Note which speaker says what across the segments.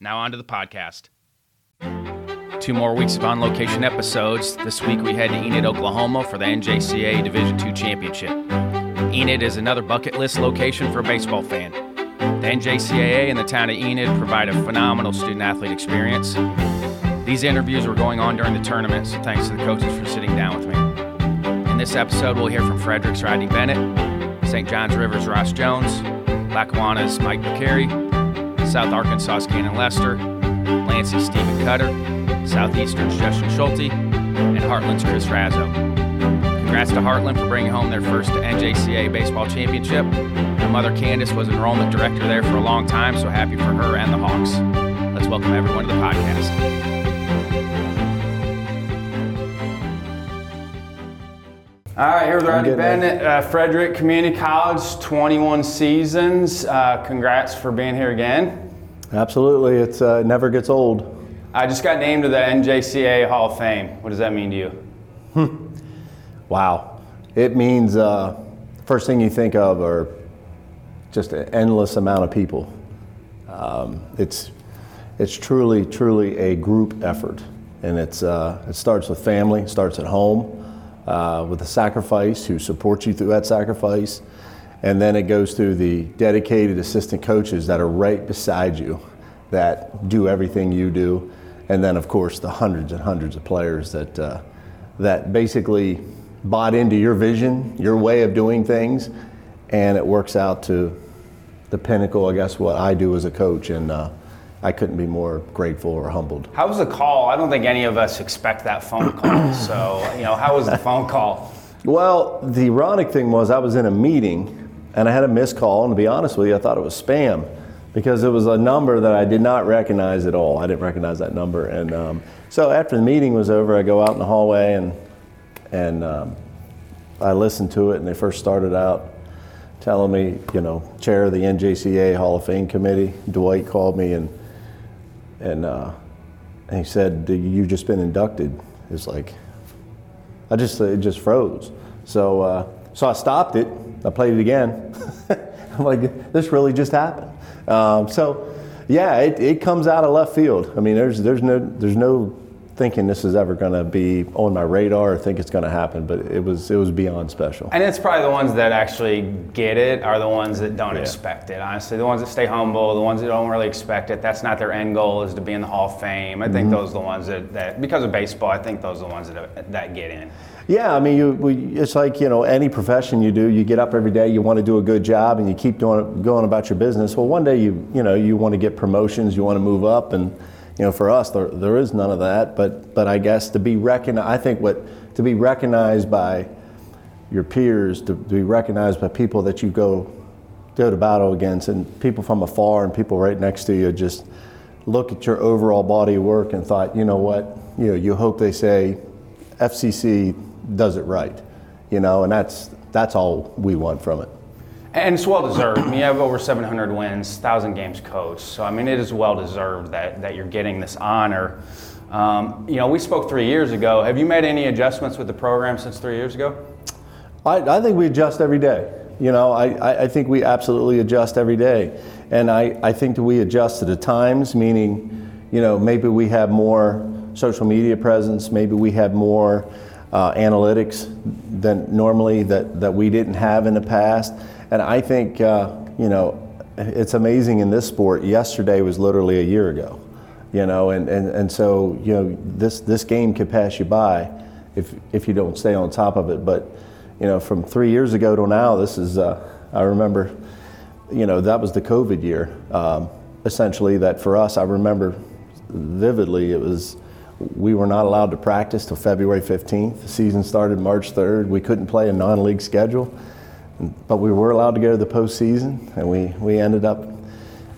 Speaker 1: Now, on to the podcast. Two more weeks of on location episodes. This week we head to Enid, Oklahoma for the NJCAA Division II Championship. Enid is another bucket list location for a baseball fan. The NJCAA and the town of Enid provide a phenomenal student athlete experience. These interviews were going on during the tournament, so thanks to the coaches for sitting down with me. In this episode, we'll hear from Frederick's Rodney Bennett, St. John's River's Ross Jones, Lackawanna's Mike McCarry, South Arkansas's Cannon Lester, Lansing's Steven Cutter, Southeastern's Justin Schulte, and Heartland's Chris Razo. Congrats to Heartland for bringing home their first NJCAA baseball championship. My mother Candace was enrollment director there for a long time, so happy for her and the Hawks. Let's welcome everyone to the podcast. All right, here with Rodney Bennett, uh, Frederick Community College, 21 seasons. Uh, congrats for being here again.
Speaker 2: Absolutely, it's uh, it never gets old.
Speaker 1: I just got named to the NJCAA Hall of Fame. What does that mean to you?
Speaker 2: wow, it means uh, first thing you think of are just an endless amount of people. Um, it's it's truly truly a group effort, and it's uh, it starts with family, starts at home uh, with a sacrifice who supports you through that sacrifice. And then it goes through the dedicated assistant coaches that are right beside you that do everything you do. And then, of course, the hundreds and hundreds of players that, uh, that basically bought into your vision, your way of doing things, and it works out to the pinnacle, I guess, what I do as a coach. And uh, I couldn't be more grateful or humbled.
Speaker 1: How was the call? I don't think any of us expect that phone call. so, you know, how was the phone call?
Speaker 2: Well, the ironic thing was I was in a meeting and I had a missed call, and to be honest with you, I thought it was spam because it was a number that I did not recognize at all. I didn't recognize that number, and um, so after the meeting was over, I go out in the hallway and and um, I listened to it, and they first started out telling me, you know, chair of the NJCAA Hall of Fame committee, Dwight called me and and, uh, and he said, "You've just been inducted." It's like I just it just froze. So uh, so I stopped it. I played it again. I'm like, this really just happened. Um, so yeah, it, it comes out of left field. I mean, there's there's no there's no thinking this is ever going to be on my radar or think it's going to happen, but it was it was beyond special.
Speaker 1: And it's probably the ones that actually get it are the ones that don't yeah. expect it. Honestly, the ones that stay humble, the ones that don't really expect it. That's not their end goal is to be in the Hall of Fame. I think mm-hmm. those are the ones that, that because of baseball, I think those are the ones that that get in.
Speaker 2: Yeah, I mean, you, we, it's like you know any profession you do. You get up every day, you want to do a good job, and you keep doing going about your business. Well, one day you you know you want to get promotions, you want to move up, and you know, for us, there, there is none of that. But, but I guess to be recognized, I think what, to be recognized by your peers, to, to be recognized by people that you go, go to battle against, and people from afar and people right next to you just look at your overall body of work and thought, you know what, you know, you hope they say FCC does it right, you know, and that's, that's all we want from it.
Speaker 1: And it's well deserved. I mean, you have over 700 wins, 1,000 games coached. So, I mean, it is well deserved that, that you're getting this honor. Um, you know, we spoke three years ago. Have you made any adjustments with the program since three years ago?
Speaker 2: I, I think we adjust every day. You know, I, I, think we absolutely adjust every day. And I, I think that we adjust to the times, meaning, you know, maybe we have more social media presence, maybe we have more uh, analytics than normally that, that we didn't have in the past. And I think, uh, you know, it's amazing in this sport. Yesterday was literally a year ago, you know, and, and, and so, you know, this, this game could pass you by if, if you don't stay on top of it. But, you know, from three years ago to now, this is, uh, I remember, you know, that was the COVID year, um, essentially, that for us, I remember vividly, it was, we were not allowed to practice till February 15th. The season started March 3rd. We couldn't play a non league schedule but we were allowed to go to the postseason, and we, we ended up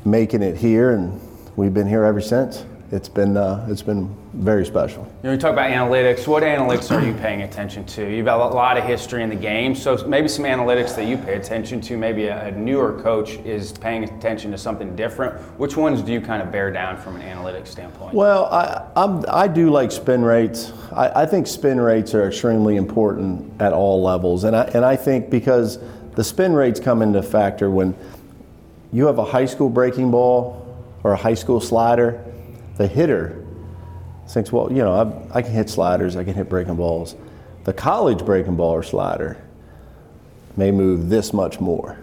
Speaker 2: making it here, and we've been here ever since. It's been uh, it's been very special.
Speaker 1: You know, you talk about analytics. What analytics are you paying attention to? You've got a lot of history in the game, so maybe some analytics that you pay attention to. Maybe a, a newer coach is paying attention to something different. Which ones do you kind of bear down from an analytics standpoint?
Speaker 2: Well, I I'm, i do like spin rates. I, I think spin rates are extremely important at all levels, and I and I think because the spin rates come into factor when you have a high school breaking ball or a high school slider, the hitter thinks, well, you know, I, I can hit sliders, I can hit breaking balls. The college breaking ball or slider may move this much more.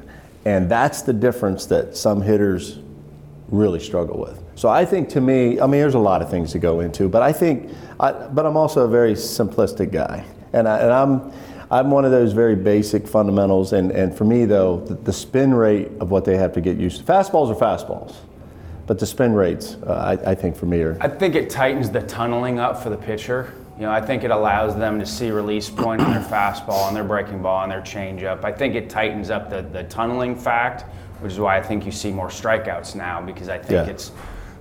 Speaker 2: And that's the difference that some hitters really struggle with. So I think to me, I mean, there's a lot of things to go into, but I think, I, but I'm also a very simplistic guy. And, I, and I'm, I'm one of those very basic fundamentals, and, and for me though, the, the spin rate of what they have to get used to. Fastballs are fastballs, but the spin rates, uh, I, I think for me are.
Speaker 1: I think it tightens the tunneling up for the pitcher. You know, I think it allows them to see release point on their fastball and their breaking ball and their changeup. I think it tightens up the, the tunneling fact, which is why I think you see more strikeouts now because I think yeah. it's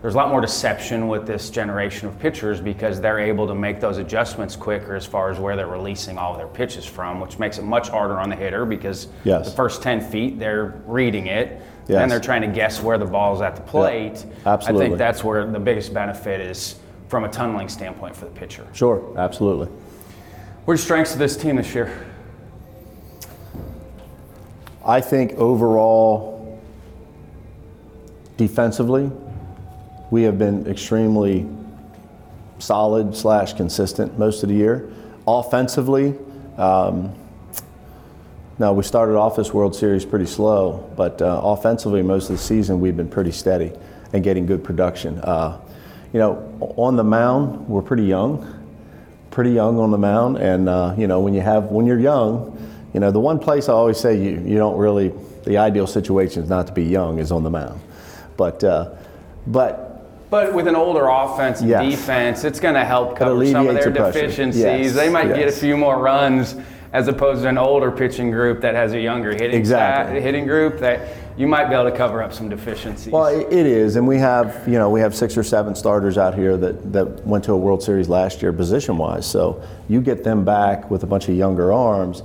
Speaker 1: there's a lot more deception with this generation of pitchers because they're able to make those adjustments quicker as far as where they're releasing all of their pitches from, which makes it much harder on the hitter because yes. the first 10 feet they're reading it yes. and they're trying to guess where the ball is at the plate.
Speaker 2: Yeah, absolutely.
Speaker 1: I think that's where the biggest benefit is from a tunneling standpoint for the pitcher.
Speaker 2: Sure, absolutely.
Speaker 1: What are the strengths of this team this year?
Speaker 2: I think overall, defensively, we have been extremely solid slash consistent most of the year. Offensively, um, now we started off this World Series pretty slow, but uh, offensively most of the season we've been pretty steady and getting good production. Uh, you know, on the mound we're pretty young, pretty young on the mound, and uh, you know when you have when you're young, you know the one place I always say you you don't really the ideal situation is not to be young is on the mound, but uh, but
Speaker 1: but with an older offense and yes. defense, it's going to help cover some of their deficiencies. Yes. They might yes. get a few more runs as opposed to an older pitching group that has a younger hitting exactly. hitting group that you might be able to cover up some deficiencies.
Speaker 2: Well, it is, and we have you know we have six or seven starters out here that that went to a World Series last year position wise. So you get them back with a bunch of younger arms.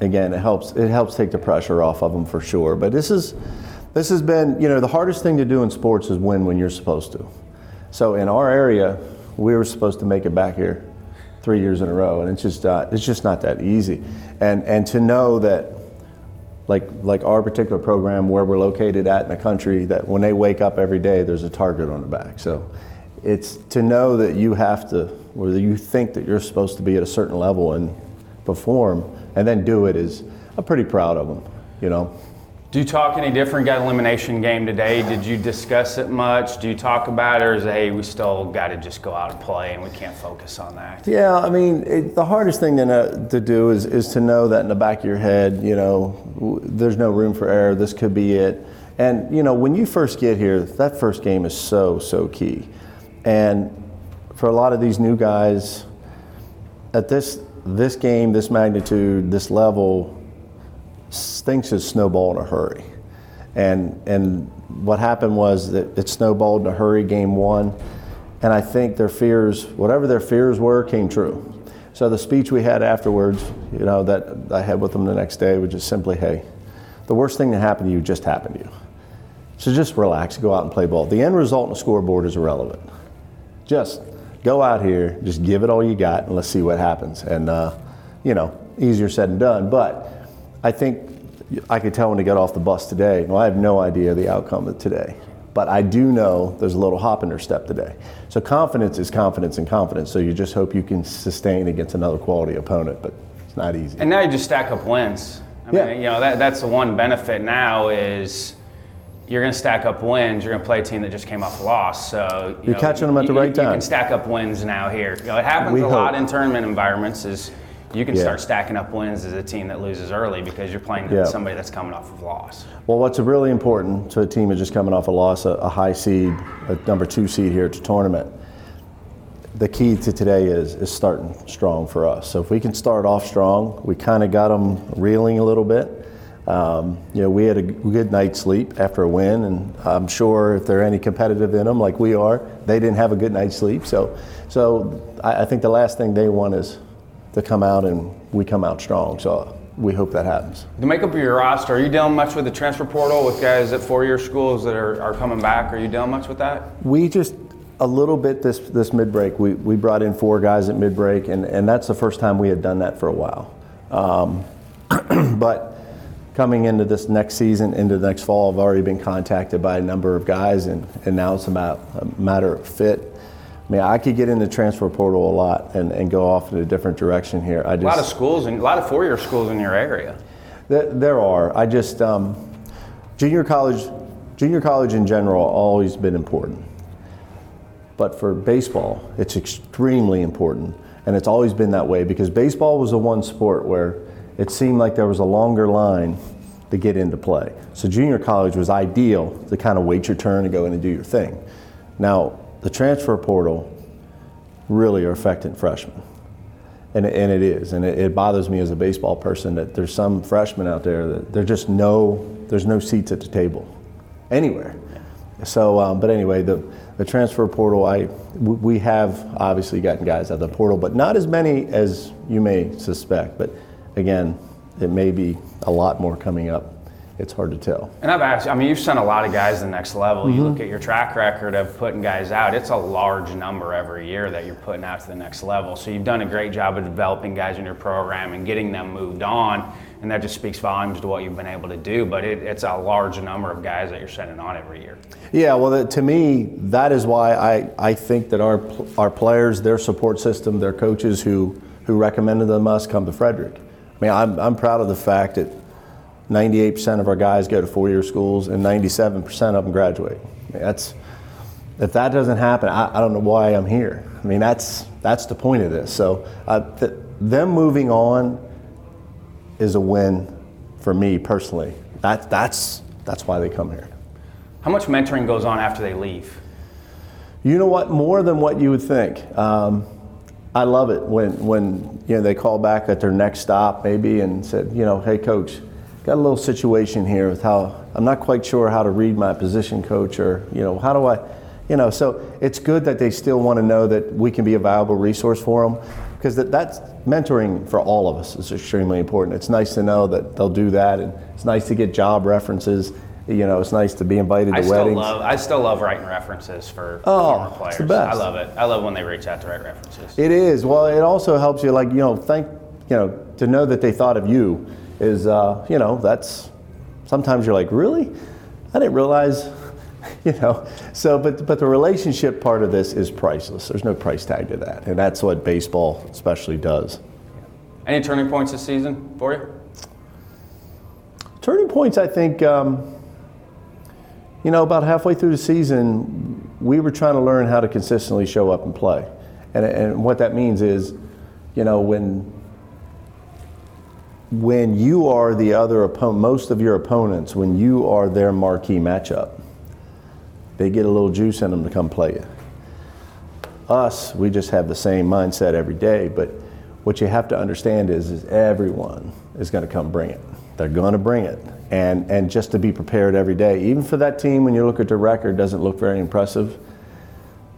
Speaker 2: Again, it helps it helps take the pressure off of them for sure. But this is this has been, you know, the hardest thing to do in sports is win when you're supposed to. So in our area, we were supposed to make it back here three years in a row, and it's just uh, it's just not that easy. And and to know that, like like our particular program, where we're located at in the country, that when they wake up every day, there's a target on the back. So it's to know that you have to, or that you think that you're supposed to be at a certain level and perform, and then do it is. I'm pretty proud of them, you know.
Speaker 1: Do you talk any different? Got elimination game today. Did you discuss it much? Do you talk about it, or is it, hey, we still got to just go out and play and we can't focus on that?
Speaker 2: Yeah, I mean, it, the hardest thing to, know, to do is, is to know that in the back of your head, you know, w- there's no room for error. This could be it. And, you know, when you first get here, that first game is so, so key. And for a lot of these new guys, at this, this game, this magnitude, this level, things just snowballed in a hurry. And, and what happened was that it snowballed in a hurry game one. And I think their fears, whatever their fears were, came true. So the speech we had afterwards, you know, that I had with them the next day was just simply, hey, the worst thing that happened to you just happened to you. So just relax, go out and play ball. The end result on the scoreboard is irrelevant. Just go out here, just give it all you got, and let's see what happens. And, uh, you know, easier said than done. But I think I could tell when he got off the bus today. Well, I have no idea the outcome of today. But I do know there's a little hop in her step today. So confidence is confidence and confidence. So you just hope you can sustain against another quality opponent, but it's not easy.
Speaker 1: And now you just stack up wins. I
Speaker 2: Yeah.
Speaker 1: mean, you know, that, that's the one benefit now is you're going to stack up wins. You're going to play a team that just came off a loss. So you
Speaker 2: You're
Speaker 1: know,
Speaker 2: catching them at the
Speaker 1: you-
Speaker 2: right time.
Speaker 1: You can stack up wins now here. You know, it happens
Speaker 2: We
Speaker 1: a lot in tournament environments. Is you can
Speaker 2: Yeah.
Speaker 1: start stacking up wins as a team that loses early because you're playing
Speaker 2: Yeah.
Speaker 1: somebody that's coming off of loss.
Speaker 2: Well, what's really important to a team that's just coming off a loss, a, a high seed, a number two seed here at the tournament, the key to today is, is starting strong for us. So if we can start off strong, we kind of got them reeling a little bit. Um, you know, we had a good night's sleep after a win, and I'm sure if they're any competitive in them like we are, they didn't have a good night's sleep. So, so I, I think the last thing they want is to come out and we come out strong. So we hope that happens.
Speaker 1: The makeup of your roster, are you dealing much with the transfer portal with guys at four-year schools that are, are coming back? Are you dealing much with that?
Speaker 2: We just a little bit this this mid break. We we brought in four guys at mid break, and and that's the first time we had done that for a while. Um, but coming into this next season, into the next fall, I've already been contacted by a number of guys, and and now it's about a matter of fit. I mean, I could get in the transfer portal a lot and, and go off in a different direction here. I just
Speaker 1: A lot of schools and a lot of four-year schools in your area.
Speaker 2: there, there are. I just um, junior college, junior college in general, always been important. But for baseball, it's extremely important, and it's always been that way because baseball was the one sport where it seemed like there was a longer line to get into play. So junior college was ideal to kind of wait your turn and go in and do your thing. Now the transfer portal really are affecting freshmen. And, and it is, and it, it bothers me as a baseball person that there's some freshmen out there that there's just no, there's no seats at the table, anywhere. So, um, but anyway, the, the transfer portal, I, we have obviously gotten guys out of the portal, but not as many as you may suspect. But again, it may be a lot more coming up. It's hard to tell.
Speaker 1: And I've asked, I mean, you've sent a lot of guys to the next level.
Speaker 2: Mm-hmm.
Speaker 1: You look at your track record of putting guys out, it's a large number every year that you're putting out to the next level. So you've done a great job of developing guys in your program and getting them moved on. And that just speaks volumes to what you've been able to do. But it, it's a large number of guys that you're sending on every year.
Speaker 2: Yeah, well, that- to me, that is why I, I think that our our players, their support system, their coaches who who recommended them us come to Frederick. I mean, I'm I'm proud of the fact that 98% of our guys go to four-year schools and 97% of them graduate. I mean, that's if that doesn't happen, I, I don't know why I'm here. I mean, that's that's the point of this. So uh, th- them moving on is a win for me personally. That that's that's why they come here.
Speaker 1: How much mentoring goes on after they leave?
Speaker 2: You know what? More than what you would think. Um, I love it when when you know they call back at their next stop maybe and said, you know, hey coach, got a little situation here with how I'm not quite sure how to read my position coach or you know how do I, you know. So it's good that they still want to know that we can be a valuable resource for them because that, that's mentoring for all of us is extremely important. It's nice to know that they'll do that and it's nice to get job references. You know, it's nice to be invited
Speaker 1: I
Speaker 2: to
Speaker 1: still
Speaker 2: weddings.
Speaker 1: love I still love writing references for
Speaker 2: Oh,
Speaker 1: former
Speaker 2: it's
Speaker 1: players.
Speaker 2: the best.
Speaker 1: I love it. I love when they reach out to write references.
Speaker 2: It is. Well, it also helps you, like, you know, thank, you know, to know that they thought of you is, uh, you know, that's, sometimes you're like, really? I didn't realize, you know. So, but, but the relationship part of this is priceless. There's no price tag to that. And that's what baseball especially does.
Speaker 1: Any turning points this season for you?
Speaker 2: Turning points, I think, um, you know, about halfway through the season, we were trying to learn how to consistently show up and play. And, and what that means is, you know, when when you are the other opponent, most of your opponents, when you are their marquee matchup, they get a little juice in them to come play you. Us, we just have the same mindset every day, but what you have to understand is, is everyone is going to come bring it. They're going to bring it. And, and just to be prepared every day, even for that team, when you look at the record, doesn't look very impressive,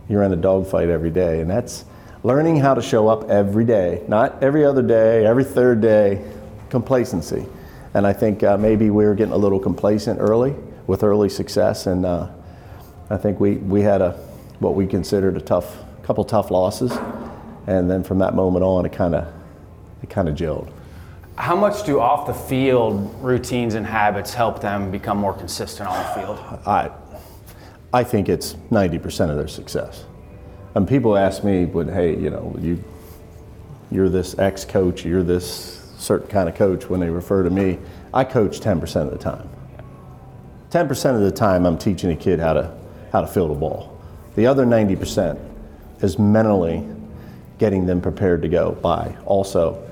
Speaker 2: you're in a dogfight every day. And that's learning how to show up every day, not every other day, every third day, complacency. And I think uh, maybe we were getting a little complacent early with early success, and uh, I think we, we had a what we considered a tough couple tough losses, and then from that moment on, it kind of it kind of gelled.
Speaker 1: How much do off the field routines and habits help them become more consistent on the field?
Speaker 2: I I think it's 90% of their success. And people ask me, "But hey, you know, you you're this ex coach, you're this certain kind of coach." When they refer to me, I coach 10% of the time. 10% of the time, I'm teaching a kid how to how to field a ball. The other 90% is mentally getting them prepared to go by also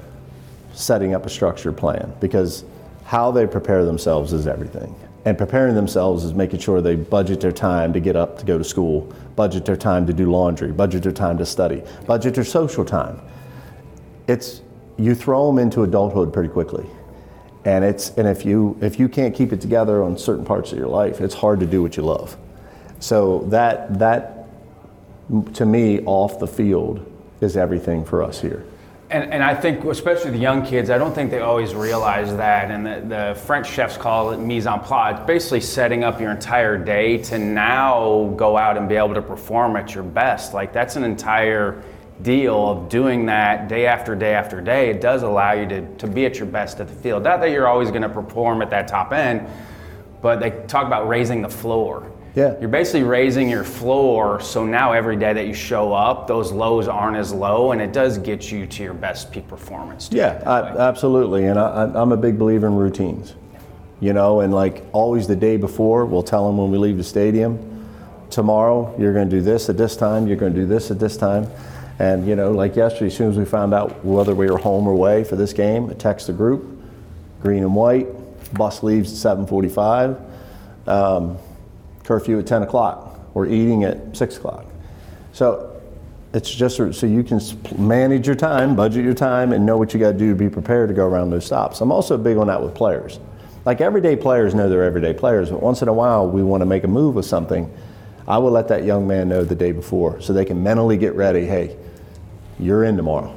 Speaker 2: setting up a structured plan because how they prepare themselves is everything. And preparing themselves is making sure they budget their time to get up to go to school, budget their time to do laundry, budget their time to study, budget their social time. It's you throw them into adulthood pretty quickly. And it's and if you if you can't keep it together on certain parts of your life, it's hard to do what you love. So that that to me off the field is everything for us here.
Speaker 1: And, and I think, especially the young kids, I don't think they always realize that. And the, the French chefs call it mise en place. It's basically setting up your entire day to now go out and be able to perform at your best. Like, that's an entire deal of doing that day after day after day. It does allow you to, to be at your best at the field. Not that you're always going to perform at that top end, but they talk about raising the floor.
Speaker 2: Yeah.
Speaker 1: You're basically raising your floor so now every day that you show up, those lows aren't as low and it does get you to your best peak performance.
Speaker 2: Yeah, I, absolutely. And I, I'm a big believer in routines. You know, and like always the day before, we'll tell them when we leave the stadium, tomorrow you're going to do this at this time, you're going to do this at this time. And, you know, like yesterday, as soon as we found out whether we were home or away for this game, I text the group, green and white, bus leaves at 745, um, curfew at 10 o'clock. We're eating at 6 o'clock. So it's just so you can manage your time, budget your time, and know what you got to do to be prepared to go around those stops. I'm also big on that with players. Like everyday players know they're everyday players, but once in a while we want to make a move with something. I will let that young man know the day before so they can mentally get ready. Hey, you're in tomorrow.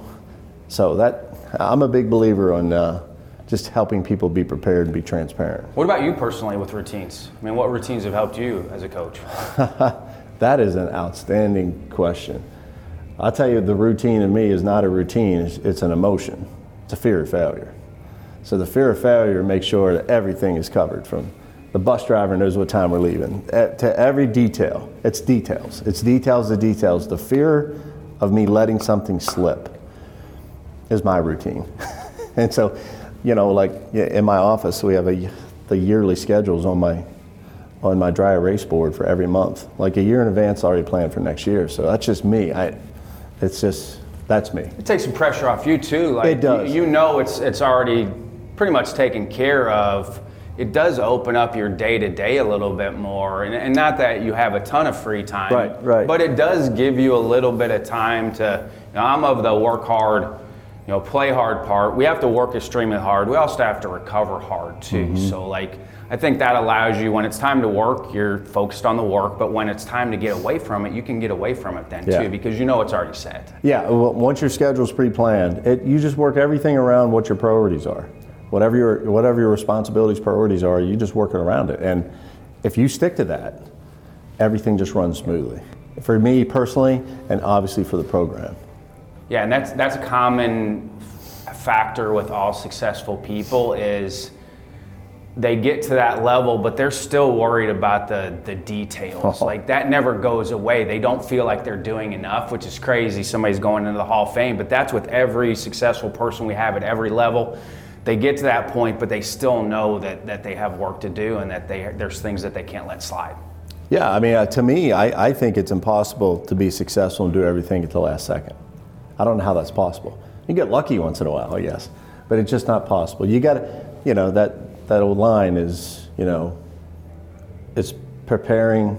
Speaker 2: So that I'm a big believer on uh, just helping people be prepared and be transparent.
Speaker 1: What about you personally with routines? I mean, what routines have helped you as a coach?
Speaker 2: That is an outstanding question. I'll tell you, the routine in me is not a routine, it's, it's an emotion. It's a fear of failure. So the fear of failure makes sure that everything is covered from the bus driver knows what time we're leaving eh, to every detail. It's details. It's details to details. The fear of me letting something slip is my routine. and so, you know, like in my office, we have a, the yearly schedules on my on my dry erase board for every month, like a year in advance, already planned for next year. So that's just me. I, it's just that's me.
Speaker 1: It takes some pressure off you too. Like
Speaker 2: It does.
Speaker 1: You, you know, it's it's already pretty much taken care of. It does open up your day to day a little bit more, and, and not that you have a ton of free time.
Speaker 2: Right, right.
Speaker 1: But it does give you a little bit of time to. You know, I'm of the work hard, you know, play hard part. We have to work extremely hard. We also have to recover hard too.
Speaker 2: Mm-hmm.
Speaker 1: So like. I think that allows you when it's time to work, you're focused on the work, but when it's time to get away from it, you can get away from it then
Speaker 2: Yeah.
Speaker 1: too because you know it's already set.
Speaker 2: Yeah, well, once your schedule's pre-planned, it, you just work everything around what your priorities are. Whatever your whatever your responsibilities, priorities are, you're just work it around it. And if you stick to that, everything just runs smoothly. For me personally, and obviously for the program.
Speaker 1: Yeah, and that's that's a common factor with all successful people is they get to that level, but they're still worried about the the details. Like that never goes away. They don't feel like they're doing enough, which is crazy. Somebody's going into the Hall of Fame, but that's with every successful person we have at every level. They get to that point, but they still know that that they have work to do and that they there's things that they can't let slide.
Speaker 2: Yeah, I mean, uh, to me, I, I think it's impossible to be successful and do everything at the last second. I don't know how that's possible. You get lucky once in a while, guess, but it's just not possible. You got to, you know, that, that old line is, you know, it's preparing,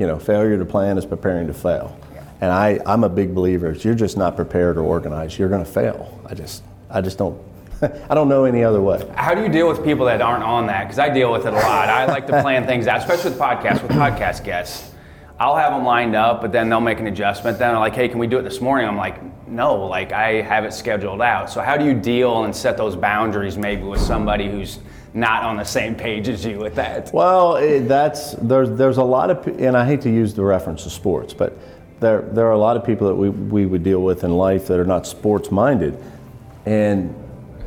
Speaker 2: you know, failure to plan is preparing to fail. And I, I'm a big believer. If you're just not prepared or organized, you're going to fail. I just, I just don't, I don't know any other way.
Speaker 1: How do you deal with people that aren't on that? Because I deal with it a lot. I like to plan things out, especially with podcasts, with podcast guests. I'll have them lined up, but then they'll make an adjustment. Then they're like, hey, can we do it this morning? I'm like, no, like I have it scheduled out. So how do you deal and set those boundaries maybe with somebody who's not on the same page as you with that.
Speaker 2: Well, it, that's there's there's a lot of, and I hate to use the reference to sports, but there there are a lot of people that we we would deal with in life that are not sports minded, and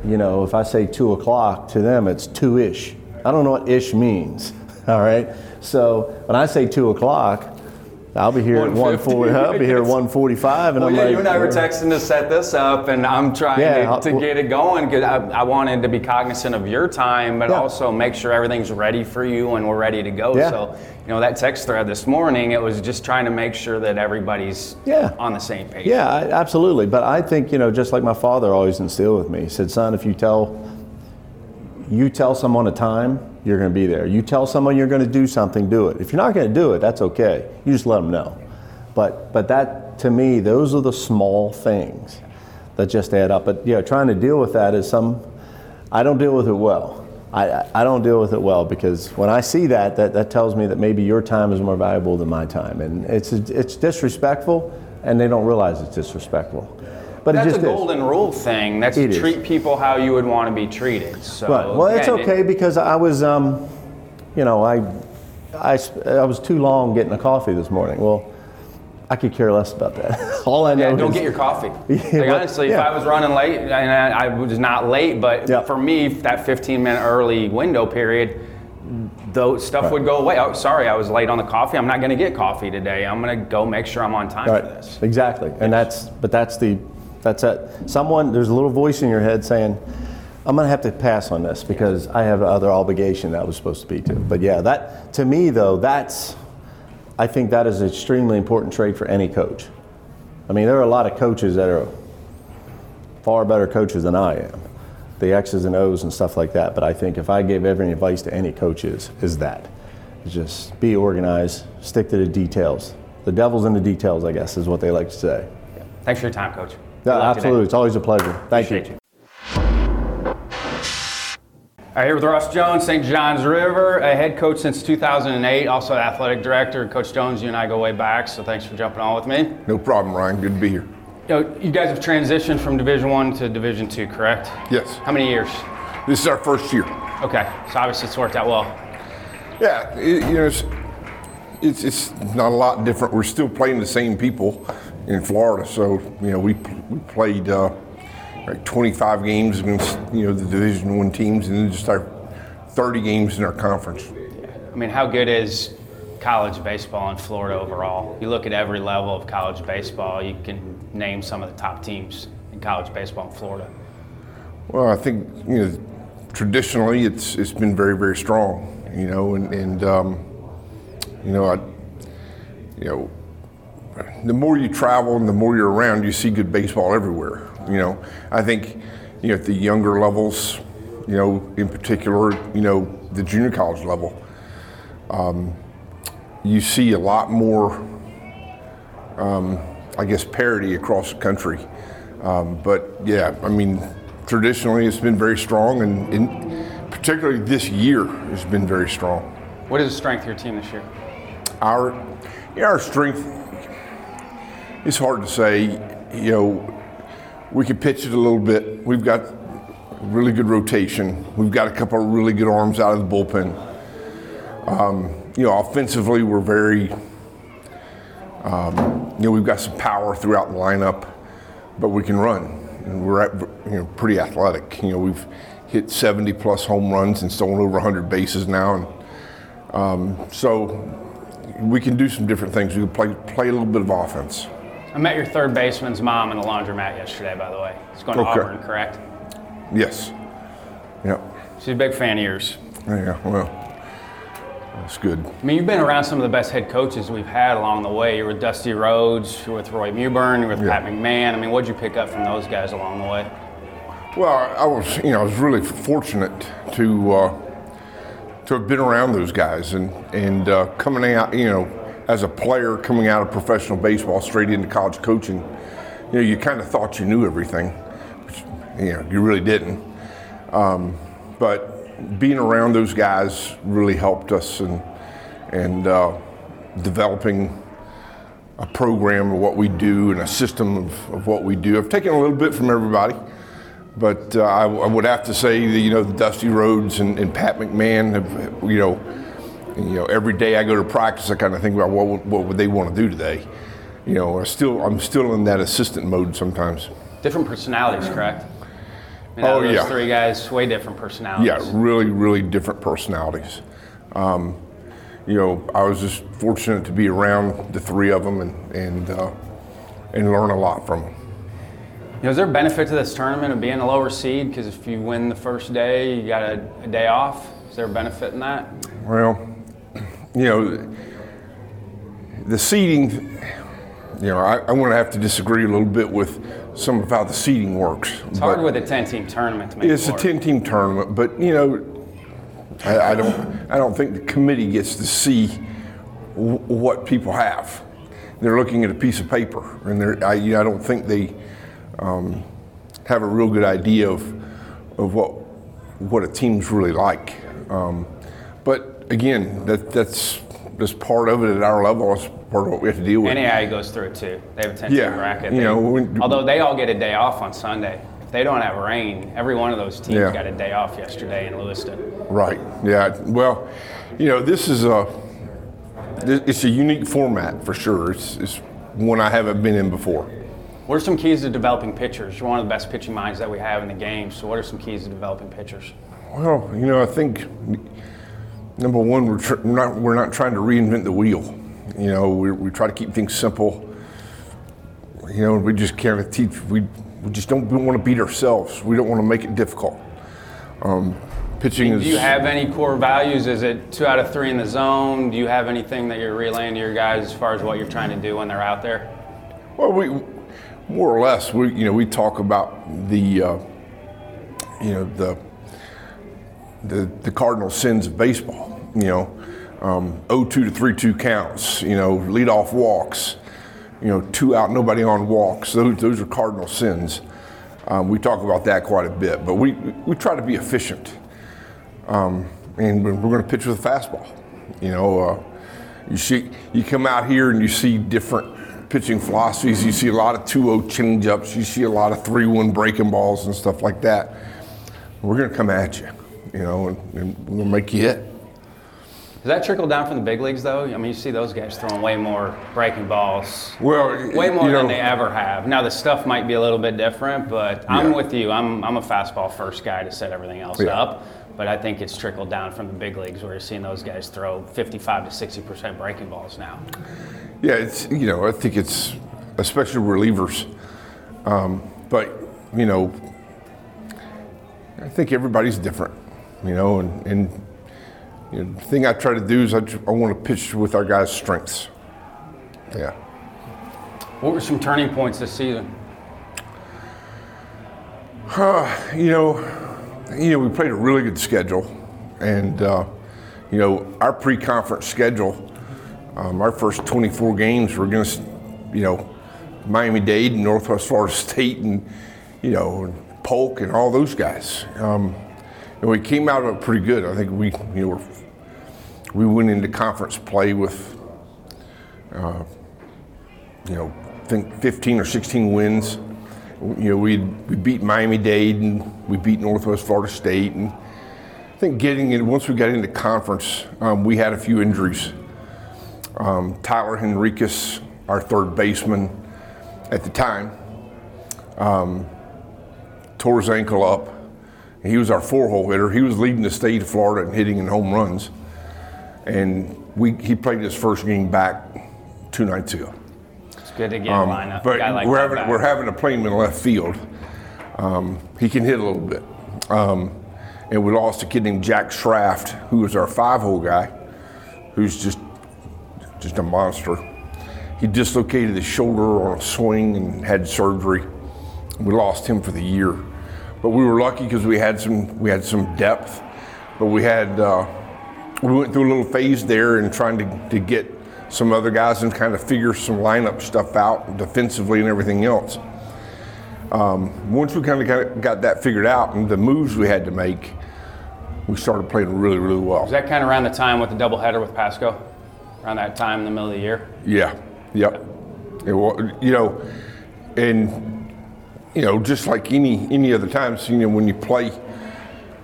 Speaker 2: you know, if I say two o'clock to them, it's two ish. I don't know what ish means. All right, so when I say two o'clock. I'll be here at
Speaker 1: 1:50.
Speaker 2: 140. I'll be here at 145, and
Speaker 1: Well,
Speaker 2: I'm
Speaker 1: yeah,
Speaker 2: like,
Speaker 1: you and I were texting to set this up, and I'm trying
Speaker 2: Yeah,
Speaker 1: to, to get it going because I, I wanted to be cognizant of your time, but
Speaker 2: Yeah.
Speaker 1: also make sure everything's ready for you and we're ready to go.
Speaker 2: Yeah.
Speaker 1: So, you know, that text thread this morning, it was just trying to make sure that everybody's
Speaker 2: Yeah.
Speaker 1: on the same page.
Speaker 2: Yeah, I, absolutely. But I think you know, just like my father always instilled with me, he said, "Son, if you tell you tell someone a time, you're going to be there. You tell someone you're going to do something, do it. If you're not going to do it, that's okay. You just let them know." But but that to me, those are the small things that just add up. But yeah, trying to deal with that is some. I don't deal with it well. I, I- don't deal with it well because when I see that, that, that tells me that maybe your time is more valuable than my time. And it's, it's disrespectful, and they don't realize it's disrespectful. But
Speaker 1: That's a
Speaker 2: just is.
Speaker 1: golden rule thing. That's
Speaker 2: It is.
Speaker 1: treat people how you would want to be treated. So,
Speaker 2: Right. Well, it's
Speaker 1: again, it-
Speaker 2: okay because I was, um, you know, I, I, I was too long getting a coffee this morning. Well, I could care less about that. All I know
Speaker 1: Yeah, don't
Speaker 2: is
Speaker 1: get your coffee.
Speaker 2: Yeah,
Speaker 1: like,
Speaker 2: but-
Speaker 1: honestly, if. I was running late, and I, I was not late, but
Speaker 2: Yeah.
Speaker 1: for me, that 15 minute early window period, though stuff
Speaker 2: Right.
Speaker 1: would go away. Oh, sorry, I was late on the coffee. I'm not going to get coffee today. I'm going to go make sure I'm on time
Speaker 2: Right.
Speaker 1: for this.
Speaker 2: Exactly. And that's, but that's the, that's it. Someone, there's a little voice in your head saying, I'm going to have to pass on this because I have other obligation that I was supposed to be to. But yeah, that, to me though, that's, I think that is an extremely important trait for any coach. I mean, there are a lot of coaches that are far better coaches than I am. The X's and O's and stuff like that. But I think if I gave every advice to any coaches, is that. Just be organized, stick to the details. The devil's in the details, I guess, is what they like to say.
Speaker 1: Thanks for your time, Coach. Good
Speaker 2: Yeah,
Speaker 1: luck today.
Speaker 2: absolutely. It's always a pleasure. Thank
Speaker 1: Appreciate
Speaker 2: you.
Speaker 1: you. All right, here with Ross Jones, St. John's River, a head coach since 2008, also athletic director. Coach Jones, you and I go way back, so thanks for jumping on with me.
Speaker 3: No problem, Ryan. Good to be here.
Speaker 1: You, know, you guys have transitioned from Division One to Division Two, correct?
Speaker 3: Yes.
Speaker 1: How many years?
Speaker 3: This is our first year.
Speaker 1: Okay, so obviously it's worked out well.
Speaker 3: Yeah, it, you know, it's, it's it's not a lot different. We're still playing the same people in Florida, so you know we we played uh, like 25 games against you know the Division One teams, and then just our 30 games in our conference.
Speaker 1: I mean, how good is college baseball in Florida overall? You look at every level of college baseball, you can name some of the top teams in college baseball in Florida.
Speaker 3: Well, I think you know traditionally it's it's been very very strong. You know, and and um, you know I you know the more you travel and the more you're around, you see good baseball everywhere. You know, I think you know at the younger levels, you know in particular, you know the junior college level, um, you see a lot more. Um, I guess parity across the country. Um, but yeah, I mean, traditionally it's been very strong, and, and particularly this year has been very strong.
Speaker 1: What is the strength of your team this year?
Speaker 3: Our, yeah, our strength, it's hard to say. You know, we could pitch it a little bit. We've got really good rotation. We've got a couple of really good arms out of the bullpen. Um, you know, offensively, we're very, um, you know, we've got some power throughout the lineup, but we can run. And we're at, you know, pretty athletic. You know, we've hit 70 plus home runs and stolen over 100 bases now. And um, so we can do some different things. We can play, play a little bit of offense.
Speaker 1: I met your third baseman's mom in the laundromat yesterday, by the way. He's going to
Speaker 3: Okay.
Speaker 1: Auburn, correct?
Speaker 3: Yes. Yep.
Speaker 1: She's a big fan of yours.
Speaker 3: Yeah, well, that's good.
Speaker 1: I mean, you've been around some of the best head coaches we've had along the way. You were with Dusty Rhodes, you were with Roy Mewburn, you were with
Speaker 3: Yeah.
Speaker 1: Pat McMahon. I mean, what'd you pick up from those guys along the way?
Speaker 3: Well, I was, you know, I was really fortunate to uh, to have been around those guys and and uh, coming out, you know, as a player coming out of professional baseball straight into college coaching. You know, you kind of thought you knew everything, which, you know, you really didn't. Um, but being around those guys really helped us and and uh, developing a program of what we do and a system of, of what we do. I've taken a little bit from everybody. but uh, I, would have to say that you know Dusty Rhodes and, and Pat McMahon have you know you know every day I go to practice I kind of think about what would, what would they want to do today. You know, I still I'm still in that assistant mode sometimes.
Speaker 1: Different personalities, correct? I mean,
Speaker 3: Oh,
Speaker 1: those
Speaker 3: yeah.
Speaker 1: three guys, way different personalities.
Speaker 3: Yeah, really, really different personalities. Um, you know, I was just fortunate to be around the three of them and and uh, and learn a lot from them.
Speaker 1: You know, is there a benefit to this tournament of being a lower seed? Because if you win the first day, you got a, a day off. Is there a benefit in that?
Speaker 3: Well, you know, the seating, You know, I, I'm going to have to disagree a little bit with some of how the seating works.
Speaker 1: It's hard with a 10-team tournament to make
Speaker 3: It's
Speaker 1: it
Speaker 3: a 10-team tournament, but you know, I, I don't. I don't think the committee gets to see w- what people have. They're looking at a piece of paper, and they're. I, you know, I don't think they um, have a real good idea of of what what a team's really like. Um, but again, that that's that's part of it at our level. It's part of what we have to deal with.
Speaker 1: NAIA goes through it too. They have a 10-team
Speaker 3: Yeah,
Speaker 1: bracket.
Speaker 3: you know, when-
Speaker 1: although they all get a day off on Sunday. If they don't have rain, every one of those teams
Speaker 3: Yeah.
Speaker 1: got a day off yesterday in Lewiston.
Speaker 3: Right. Yeah. Well, you know, this is a it's a unique format for sure. It's, it's one I haven't been in before.
Speaker 1: What are some keys to developing pitchers? You're one of the best pitching minds that we have in the game. So what are some keys to developing pitchers?
Speaker 3: Well, you know, I think number one, we're, tr- we're not we're not trying to reinvent the wheel. You know, we, we try to keep things simple. You know, we just kind of teach. We we just don't want to beat ourselves. We don't want to make it difficult. Um, pitching is.
Speaker 1: Do you have any core values? Is it two out of three in the zone? Do you have anything that you're relaying to your guys as far as what you're trying to do when they're out there?
Speaker 3: Well, we more or less we you know we talk about the uh, you know the the the cardinal sins of baseball. You know, um, 0-2 to 3-2 counts. You know, lead off walks. You know, two out, nobody on walks. Those those are cardinal sins. Um, we talk about that quite a bit, but we we try to be efficient. Um, and we're going to pitch with a fastball. You know, uh, you see, you come out here and you see different pitching philosophies. You see a lot of 2-0 changeups. You see a lot of 3-1 breaking balls and stuff like that. We're going to come at you, you know, and, and we'll make you hit.
Speaker 1: Does that trickle down from the big leagues though? I mean, you see those guys throwing way more breaking balls,
Speaker 3: Well,
Speaker 1: way more
Speaker 3: you
Speaker 1: than
Speaker 3: know,
Speaker 1: they ever have. Now the stuff might be a little bit different, but I'm
Speaker 3: Yeah.
Speaker 1: with you. I'm I'm a fastball first guy to set everything else
Speaker 3: Yeah.
Speaker 1: up. But I think it's trickled down from the big leagues where you're seeing those guys throw 55 to 60 percent breaking balls now.
Speaker 3: Yeah, it's you know I think it's especially relievers, um, but you know I think everybody's different, you know, and, and you know, the thing I try to do is I, I want to pitch with our guys' strengths. Yeah.
Speaker 1: What were some turning points this season?
Speaker 3: You know, you know, we played a really good schedule, and uh, you know, our pre-conference schedule, um, our first 24 games were against, you know, Miami-Dade and Northwest Florida State, and you know, Polk and all those guys. Um, and we came out of it pretty good. I think we, you know, we went into conference play with, uh, you know, I think 15 or 16 wins you know, we we beat Miami-Dade and we beat Northwest Florida State, and I think getting in once we got into conference, um, we had a few injuries. Um, Tyler Henriquez, our third baseman at the time, um, tore his ankle up. He was our four-hole hitter. He was leading the state of Florida in hitting and home runs, and we he played his first game back two nights ago.
Speaker 1: It's good to get a lineup.
Speaker 3: Um, But
Speaker 1: like
Speaker 3: we're having we're having to play him in left field. Um, he can hit a little bit. Um, and we lost a kid named Jack Schraft, who was our five-hole guy, who's just just a monster. He dislocated his shoulder on a swing and had surgery. We lost him for the year, but we were lucky because we had some we had some depth. But we had uh, we went through a little phase there and trying to, to get some other guys and kind of figure some lineup stuff out defensively and everything else. Um, once we kind of got, that figured out and the moves we had to make, we started playing really, really well.
Speaker 1: Was that kind of around the time with the doubleheader with Pasco? Around that time in the middle of the year?
Speaker 3: Yeah, yep. It you know, and you know, just like any any other times, you know, when you play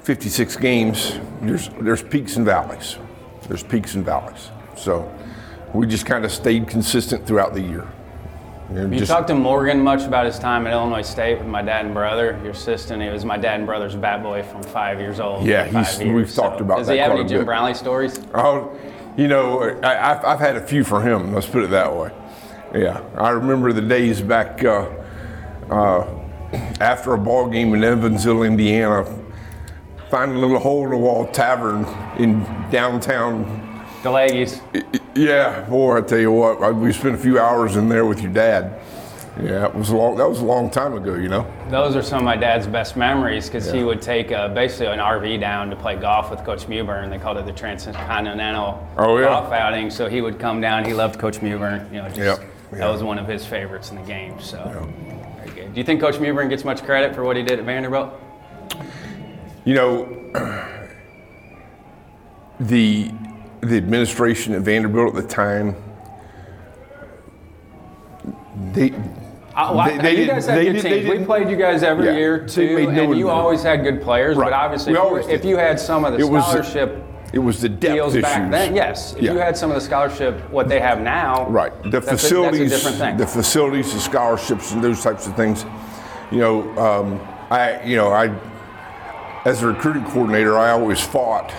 Speaker 3: 56 games, there's there's peaks and valleys. There's peaks and valleys. So we just kind of stayed consistent throughout the year. You, know,
Speaker 1: You
Speaker 3: just-
Speaker 1: talked to Morgan much about his time at Illinois State with my dad and brother, your assistant. He was my dad and brother's bat boy from five years old.
Speaker 3: Yeah, he's-
Speaker 1: years.
Speaker 3: we've talked about
Speaker 1: Does
Speaker 3: that
Speaker 1: he have any Jim
Speaker 3: bit.
Speaker 1: Brownlee stories?
Speaker 3: Oh, you know, I, I've, I've had a few for him. Let's put it that way. Yeah, I remember the days back uh, uh, after a ball game in Evansville, Indiana, find a little hole in the wall tavern in downtown.
Speaker 1: DeLagues.
Speaker 3: Yeah, boy, I tell you what, we spent a few hours in there with your dad. Yeah, it was a long. That was a long time ago, you know.
Speaker 1: Those are some of my dad's best memories because he would take uh, basically an RV down to play golf with Coach Mewbourne. They called it the Transcontinental
Speaker 3: Oh, yeah.
Speaker 1: Golf Outing. So he would come down. He loved Coach Mewbourne. You know, just,
Speaker 3: Yep,
Speaker 1: that was one of his favorites in the game. So very good. Do you think Coach Mewbourne gets much credit for what he did at Vanderbilt?
Speaker 3: You know, the the administration at Vanderbilt at the time, they
Speaker 1: well,
Speaker 3: They- they
Speaker 1: you guys had
Speaker 3: they
Speaker 1: good teams. We played you guys every
Speaker 3: Yeah,
Speaker 1: year too,
Speaker 3: no
Speaker 1: and you always had good players.
Speaker 3: Right.
Speaker 1: But obviously,
Speaker 3: We
Speaker 1: if you, if you had some of the
Speaker 3: It was the-
Speaker 1: scholarship
Speaker 3: it was the depth
Speaker 1: deals back
Speaker 3: issues.
Speaker 1: then, yes. If you had some of the scholarship, what they have now,
Speaker 3: Right. The
Speaker 1: a-
Speaker 3: facilities,
Speaker 1: that's a, different thing.
Speaker 3: the facilities, the scholarships, and those types of things. You know, um, I, you know, I, as a recruiting coordinator, I always fought.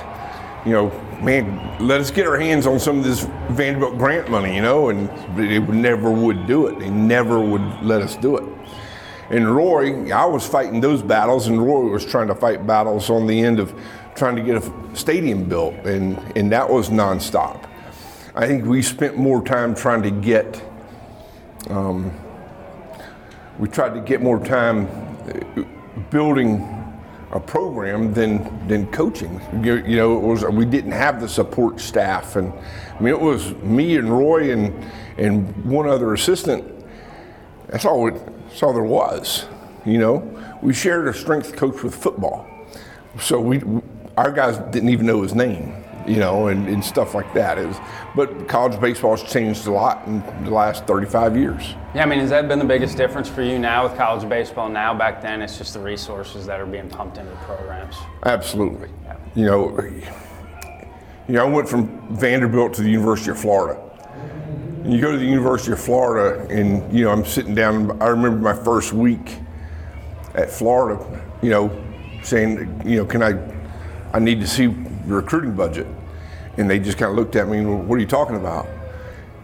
Speaker 3: You know, man, let us get our hands on some of this Vanderbilt grant money. You know, and they never would do it. They never would let us do it. And Roy, I was fighting those battles, and Roy was trying to fight battles on the end of trying to get a stadium built, and, and that was nonstop. I think we spent more time trying to get, um, we tried to get more time uh, building a program than than coaching. You, you know, was we didn't have the support staff, and I mean it was me and Roy and and one other assistant that's all. It, that's all there was. You know, we shared a strength coach with football, so we, our guys didn't even know his name. You know, and, and stuff like that. It was, but college baseball has changed a lot in the last 35 years.
Speaker 1: Yeah, I mean, has that been the biggest difference for you now with college baseball? Now, back then, it's just the resources that are being pumped into the programs.
Speaker 3: Absolutely. You know, you know, I went from Vanderbilt to the University of Florida. And you go to the University of Florida, and you know, I'm sitting down. I remember my first week at Florida. You know, saying, you know, can I? I need to see the recruiting budget. And they just kind of looked at me and, what are you talking about?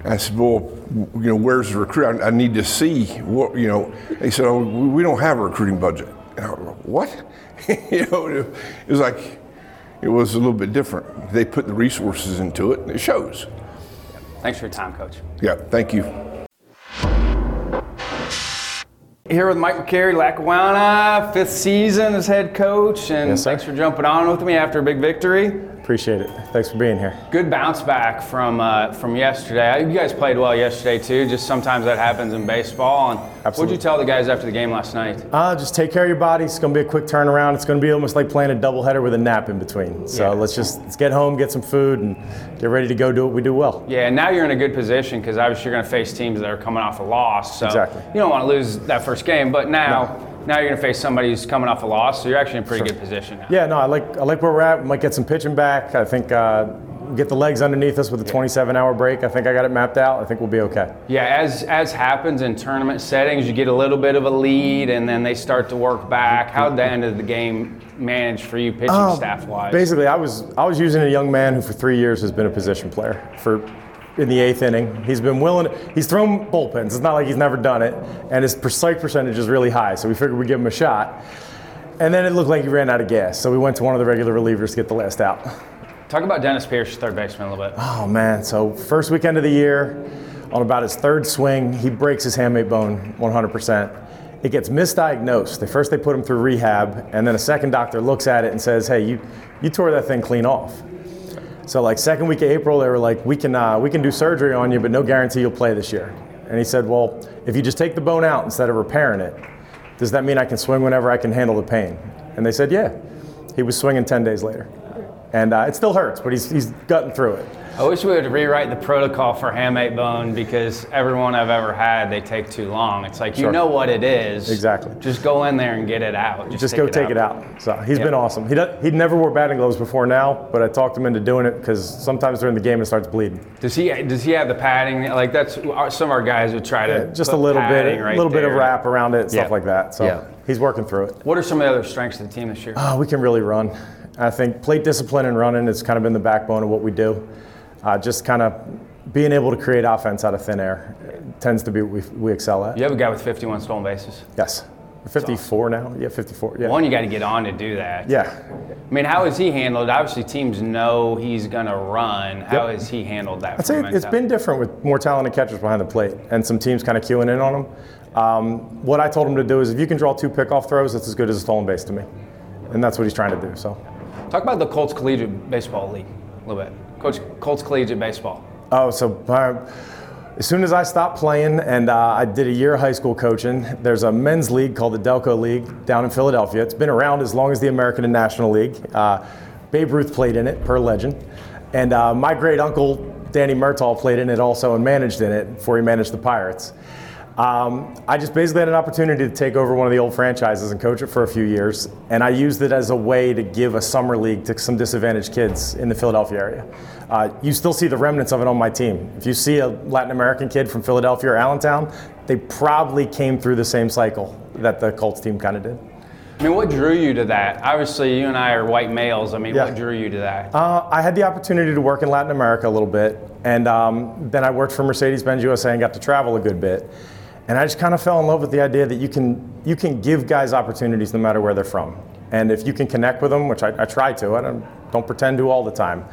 Speaker 3: I said, well, you know, where's the recruit? I, I need to see what, you know. They said, oh, we we don't have a recruiting budget. And I was like, what? you know, it was like, it was a little bit different. They put the resources into it, and it shows.
Speaker 1: Thanks for your time, Coach.
Speaker 3: Yeah, thank you.
Speaker 1: Here with Mike McCarry, Lackawanna, fifth season as head coach, and
Speaker 4: Yes,
Speaker 1: thanks for jumping on with me after a big victory.
Speaker 4: Appreciate it. Thanks for being here.
Speaker 1: Good bounce back from uh, from yesterday. You guys played well yesterday too. Just sometimes that happens in baseball. And what'd you tell the guys after the game last night?
Speaker 4: Uh, just take care of your body. It's going to be a quick turnaround. It's going to be almost like playing a doubleheader with a nap in between. So
Speaker 1: Yeah.
Speaker 4: let's just let's get home, get some food, and get ready to go do what we do well.
Speaker 1: Yeah, and now you're in a good position because obviously you're going to face teams that are coming off a loss. So
Speaker 4: Exactly.
Speaker 1: you don't want to lose that first game, but now now you're going to face somebody who's coming off a loss, so you're actually in a pretty good position now.
Speaker 4: Yeah, no, I like I like where we're at. We might get some pitching back. I think uh, get the legs underneath us with a 27-hour break. I think I got it mapped out. I think we'll be okay.
Speaker 1: Yeah, as as happens in tournament settings, you get a little bit of a lead, and then they start to work back. How'd the end of the game manage for you, pitching
Speaker 4: Oh,
Speaker 1: staff wise?
Speaker 4: Basically, I was I was using a young man who for three years has been a position player for in the eighth inning. He's been willing. He's thrown bullpens. It's not like he's never done it, and his strike percentage is really high. So we figured we'd give him a shot. And then it looked like he ran out of gas, so we went to one of the regular relievers to get the last out.
Speaker 1: Talk about Dennis Pierce, third baseman, a little bit.
Speaker 4: Oh man! So first weekend of the year, on about his third swing, he breaks his hamate bone 100%. It gets misdiagnosed. They first they put him through rehab, and then a second doctor looks at it and says, "Hey, you you tore that thing clean off." So like second week of April, they were like, "We can uh, we can do surgery on you, but no guarantee you'll play this year." And he said, "Well, if you just take the bone out instead of repairing it, does that mean I can swing whenever I can handle the pain?" And they said, "Yeah." He was swinging 10 days later, and uh, it still hurts, but he's he's gutting through it.
Speaker 1: I wish we would rewrite the protocol for hamate bone because everyone I've ever had, they take too long. It's like you
Speaker 4: Sure.
Speaker 1: know what it is.
Speaker 4: Exactly.
Speaker 1: Just go in there and get it out.
Speaker 4: Just go take it out. So he's been awesome. He he never wore batting gloves before now, but I talked him into doing it because sometimes during the game it starts bleeding.
Speaker 1: Does he? Does he have the padding? Like that's our- some of our guys would try to
Speaker 4: Just a
Speaker 1: put
Speaker 4: little bit,
Speaker 1: padding
Speaker 4: a
Speaker 1: right
Speaker 4: little bit of
Speaker 1: there.
Speaker 4: wrap around it, stuff
Speaker 1: Yeah.
Speaker 4: like that. So
Speaker 1: Yeah.
Speaker 4: he's working through it.
Speaker 1: What are some of the other strengths of the team this year?
Speaker 4: Uh, we can really run. I think plate discipline and running has kind of been the backbone of what we do. Uh, just kind of being able to create offense out of thin air tends to be what we, we excel at.
Speaker 1: You have a guy with 51 stolen bases.
Speaker 4: Yes. 54 now? Yeah, 54. Yeah.
Speaker 1: One, you got to get on to do that.
Speaker 4: yeah.
Speaker 1: I mean, how has he handled? Obviously, teams know he's going to run. How has he handled that?
Speaker 4: I'd say it's been different with more talented catchers behind the plate and some teams kind of queuing in on him. Um, what I told him to do is if you can draw two pickoff throws, that's as good as a stolen base to me. And that's what he's trying to do. So,
Speaker 1: Talk about the Colts Collegiate Baseball League a little bit. Coach, Colts Collegiate Baseball.
Speaker 4: oh, so uh, as soon as I stopped playing and uh, I did a year of high school coaching, there's a men's league called the Delco League down in Philadelphia. It's been around as long as the American and National League. Uh, Babe Ruth played in it, per legend. And uh, my great uncle, Danny Murtaugh, played in it also and managed in it before he managed the Pirates. Um, I just basically had an opportunity to take over one of the old franchises and coach it for a few years. And I used it as a way to give a summer league to some disadvantaged kids in the Philadelphia area. Uh, you still see the remnants of it on my team. If you see a Latin American kid from Philadelphia or Allentown, they probably came through the same cycle that the Colts team kind of did.
Speaker 1: I mean, what drew you to that? Obviously, you and I are white males. I mean,
Speaker 4: Yeah.
Speaker 1: what drew you to that?
Speaker 4: Uh, I had the opportunity to work in Latin America a little bit, and um, then I worked for Mercedes-Benz USA and got to travel a good bit. And I just kind of fell in love with the idea that you can you can give guys opportunities no matter where they're from, and if you can connect with them, which I, I try to, I don't, don't pretend to all the time.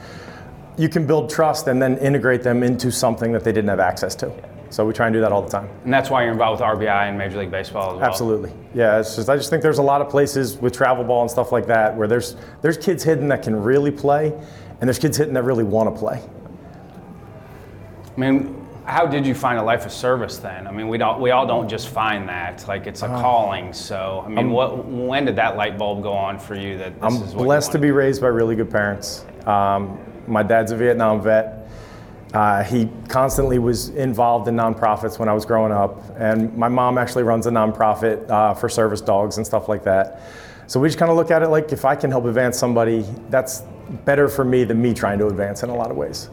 Speaker 4: You can build trust and then integrate them into something that they didn't have access to. So we try and do that all the time.
Speaker 1: and that's why you're involved with RBI and Major League Baseball as well.
Speaker 4: Absolutely. Yeah, it's just I just think there's a lot of places with travel ball and stuff like that where there's there's kids hidden that can really play, and there's kids hidden that really want to play.
Speaker 1: I mean, how did you find a life of service then? I mean, we don't we all don't just find that. Like it's a
Speaker 4: Uh-huh.
Speaker 1: calling. So, I mean, what when did that light bulb go on for you that this
Speaker 4: I'm
Speaker 1: is what
Speaker 4: blessed to be raised by really good parents. Um, my dad's a Vietnam vet. Uh, he constantly was involved in nonprofits when I was growing up, and my mom actually runs a nonprofit uh, for service dogs and stuff like that. So we just kind of look at it like if I can help advance somebody, that's better for me than me trying to advance in a lot of ways.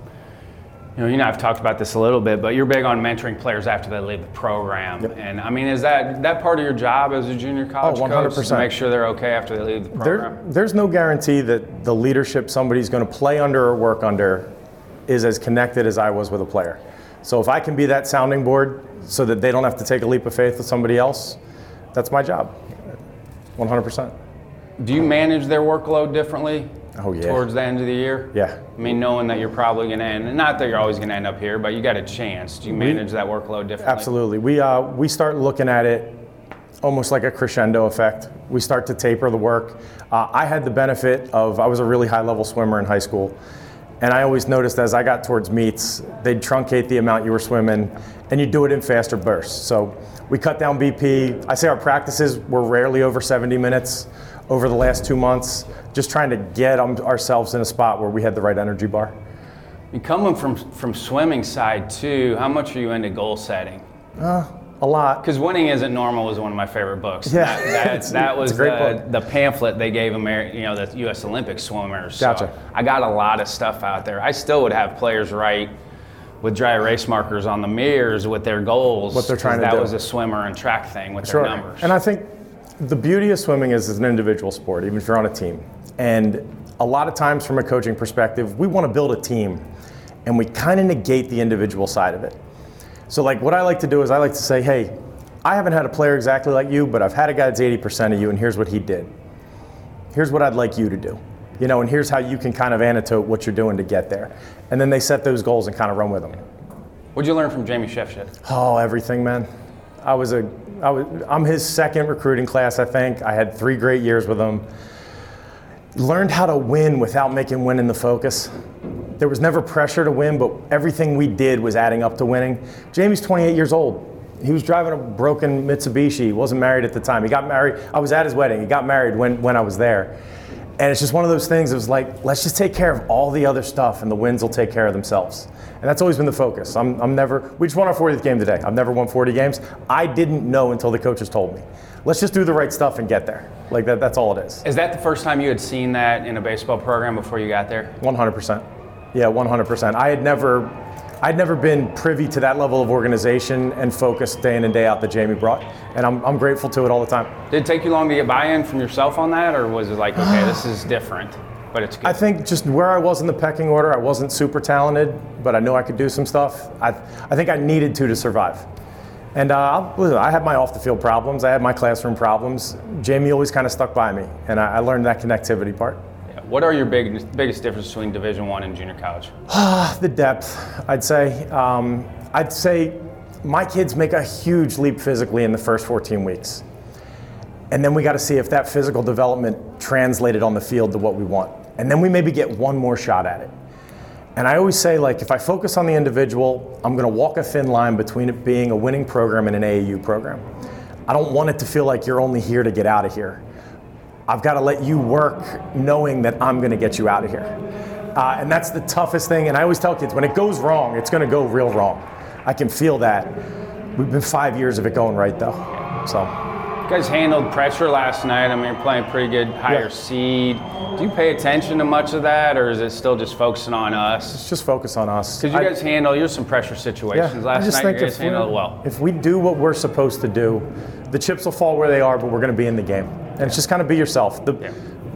Speaker 1: You know, you and I have talked about this a little bit, but you're big on mentoring players after they leave the program. And I mean, is that that part of your job as a junior oh, college
Speaker 4: Oh,
Speaker 1: coach to make sure they're okay after they leave the program?
Speaker 4: There, there's no guarantee that the leadership somebody's going to play under or work under is as connected as I was with a player. So if I can be that sounding board so that they don't have to take a leap of faith with somebody else, that's my job. 100%.
Speaker 1: Do you manage their workload differently
Speaker 4: Oh, yeah.
Speaker 1: towards the end of the year?
Speaker 4: Yeah.
Speaker 1: I mean, knowing that you're probably going to end, and not that you're always going to end up here, but you got a chance. Do you manage that workload differently?
Speaker 4: Absolutely. We, uh, we start looking at it almost like a crescendo effect. We start to taper the work. Uh, I had the benefit of, I was a really high level swimmer in high school. And I always noticed as I got towards meets, they'd truncate the amount you were swimming and you do it in faster bursts. So we cut down BP. I say our practices were rarely over 70 minutes over the last two months, just trying to get um, ourselves in a spot where we had the right energy bar.
Speaker 1: You coming from from swimming side too, how much are you into goal setting?
Speaker 4: A lot.
Speaker 1: Because winning isn't normal was one of my favorite books.
Speaker 4: Yeah.
Speaker 1: that, that, that was
Speaker 4: great
Speaker 1: the,
Speaker 4: book.
Speaker 1: the pamphlet they gave Ameri- you know, the U.S. Olympic swimmers. So
Speaker 4: Gotcha.
Speaker 1: I got a lot of stuff out there. I still would have players write with dry erase markers on the mirrors with their goals.
Speaker 4: What they're trying to
Speaker 1: that
Speaker 4: do.
Speaker 1: was a swimmer and track thing with
Speaker 4: Sure.
Speaker 1: their numbers.
Speaker 4: And I think the beauty of swimming is it's an individual sport, even if you're on a team. And a lot of times, from a coaching perspective, we want to build a team, and we kind of negate the individual side of it. So, like, what I like to do is I like to say, hey, I haven't had a player exactly like you, but I've had a guy that's 80% of you, and here's what he did. Here's what I'd like you to do. You know, and here's how you can kind of annotate what you're doing to get there. And then they set those goals and kind of run with them.
Speaker 1: What'd you learn from Jamie Sheffield?
Speaker 4: Oh, everything, man. I was a, I was, I'm his second recruiting class, I think. I had three great years with him. Learned how to win without making winning the focus. There was never pressure to win, but everything we did was adding up to winning. Jamie's 28 years old. He was driving a broken Mitsubishi. He wasn't married at the time. He got married. I was at his wedding. He got married when, when I was there. And it's just one of those things. It was like, let's just take care of all the other stuff, and the wins will take care of themselves. And that's always been the focus. I'm, I'm never. We just won our 40th game today. I've never won 40 games. I didn't know until the coaches told me. Let's just do the right stuff and get there. Like that. That's all it is.
Speaker 1: Is that the first time you had seen that in a baseball program before you got there?
Speaker 4: 100%. Yeah, 100%. I had never, I'd never been privy to that level of organization and focus day in and day out that Jamie brought, and I'm, I'm grateful to it all the time.
Speaker 1: Did it take you long to get buy-in from yourself on that, or was it like, okay, this is different, but it's good?
Speaker 4: I think just where I was in the pecking order, I wasn't super talented, but I knew I could do some stuff. I, I think I needed to to survive. And uh, listen, I had my off the field problems, I had my classroom problems. Jamie always kind of stuck by me, and I, I learned that connectivity part.
Speaker 1: Yeah. What are your big, biggest differences between Division One and junior college?
Speaker 4: The depth, I'd say. Um, I'd say my kids make a huge leap physically in the first 14 weeks. And then we got to see if that physical development translated on the field to what we want. And then we maybe get one more shot at it. And I always say, like, if I focus on the individual, I'm going to walk a thin line between it being a winning program and an AAU program. I don't want it to feel like you're only here to get out of here. I've got to let you work knowing that I'm going to get you out of here. Uh, and that's the toughest thing. And I always tell kids when it goes wrong, it's going to go real wrong. I can feel that. We've been five years of it going right, though. So.
Speaker 1: You guys handled pressure last night. I mean, you're playing pretty good, higher
Speaker 4: Yeah.
Speaker 1: seed. Do you pay attention to much of that, or is it still just focusing on us?
Speaker 4: Let's just focus on us.
Speaker 1: Because you
Speaker 4: I-
Speaker 1: guys handle, you're some pressure situations
Speaker 4: I
Speaker 1: last night. You guys handled well.
Speaker 4: If we do what we're supposed to do, the chips will fall where they are, but we're going to be in the game. And it's just kind of be yourself. The,
Speaker 1: Yeah.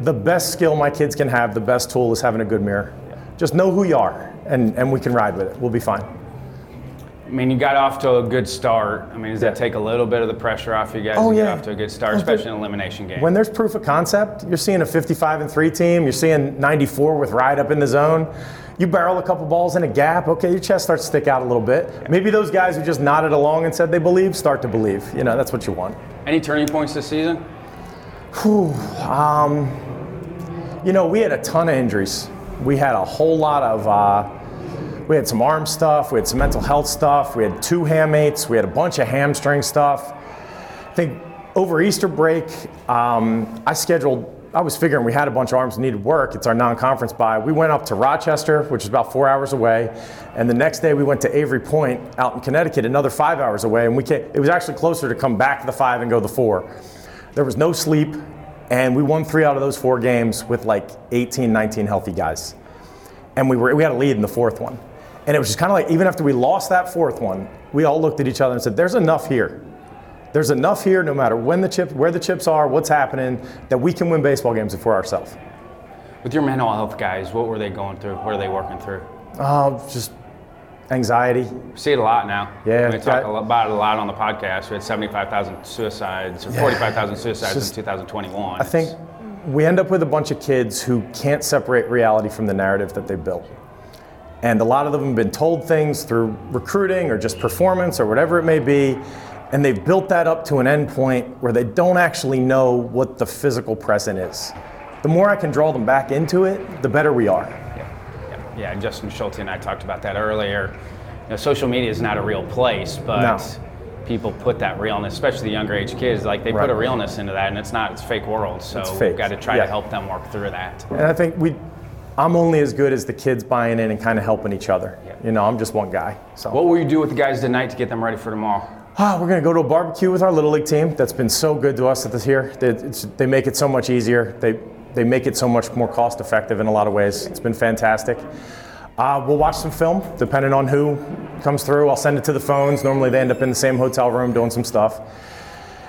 Speaker 4: the best skill my kids can have, the best tool is having a good mirror. Just know who you are, and, and we can ride with it. We'll be fine.
Speaker 1: I mean, you got off to a good start. I mean, does that take a little bit of the pressure off you guys
Speaker 4: Oh,
Speaker 1: to get
Speaker 4: yeah.
Speaker 1: off to a good start, especially in an elimination game?
Speaker 4: When there's proof of concept, you're seeing a 55 and 3 team, you're seeing 94 with ride up in the zone. You barrel a couple balls in a gap, okay, your chest starts to stick out a little bit. Maybe those guys who just nodded along and said they believe start to believe. You know, that's what you want.
Speaker 1: Any turning points this season? Whew.
Speaker 4: You know, we had a ton of injuries. We had a whole lot of, uh, we had some arm stuff, we had some mental health stuff, we had two hamates, we had a bunch of hamstring stuff. I think over Easter break, um, I scheduled, I was figuring we had a bunch of arms that needed work. It's our non conference bye. We went up to Rochester, which is about four hours away. And the next day we went to Avery Point out in Connecticut, another five hours away. And we came, it was actually closer to come back the five and go the four. There was no sleep. And we won three out of those four games with like 18, 19 healthy guys. And we, were, we had a lead in the fourth one. And it was just kind of like, even after we lost that fourth one, we all looked at each other and said, there's enough here. There's enough here, no matter when the chip, where the chips are, what's happening, that we can win baseball games for ourselves.
Speaker 1: With your mental health guys, what were they going through? What are they working through?
Speaker 4: Uh, just anxiety.
Speaker 1: We see it a lot now.
Speaker 4: Yeah,
Speaker 1: we talk about it a lot on the podcast. We had 75,000 suicides or 45,000 suicides
Speaker 4: just-
Speaker 1: in 2021.
Speaker 4: I think we end up with a bunch of kids who can't separate reality from the narrative that they built. And a lot of them have been told things through recruiting or just performance or whatever it may be. And they've built that up to an end point where they don't actually know what the physical present is. The more I can draw them back into it, the better we are.
Speaker 1: Yeah, yeah. yeah. Justin Schulte and I talked about that earlier. You know, social media is not a real place, but
Speaker 4: No.
Speaker 1: people put that realness, especially the younger age kids, like they
Speaker 4: Right.
Speaker 1: put a realness into that, and it's not. It's fake world. So we've got to try
Speaker 4: yeah.
Speaker 1: to help them work through that.
Speaker 4: And I think we, I'm only as good as the kids buying in and kind of helping each other.
Speaker 1: Yeah.
Speaker 4: You know, I'm just one guy. So.
Speaker 1: What will you do with the guys tonight to get them ready for tomorrow?
Speaker 4: Ah, we're going to go to a barbecue with our little league team. That's been so good to us this here. They, it's, they make it so much easier. They they make it so much more cost effective in a lot of ways. It's been fantastic. Uh, we'll watch some film, depending on who comes through. I'll send it to the phones. Normally, they end up in the same hotel room doing some stuff.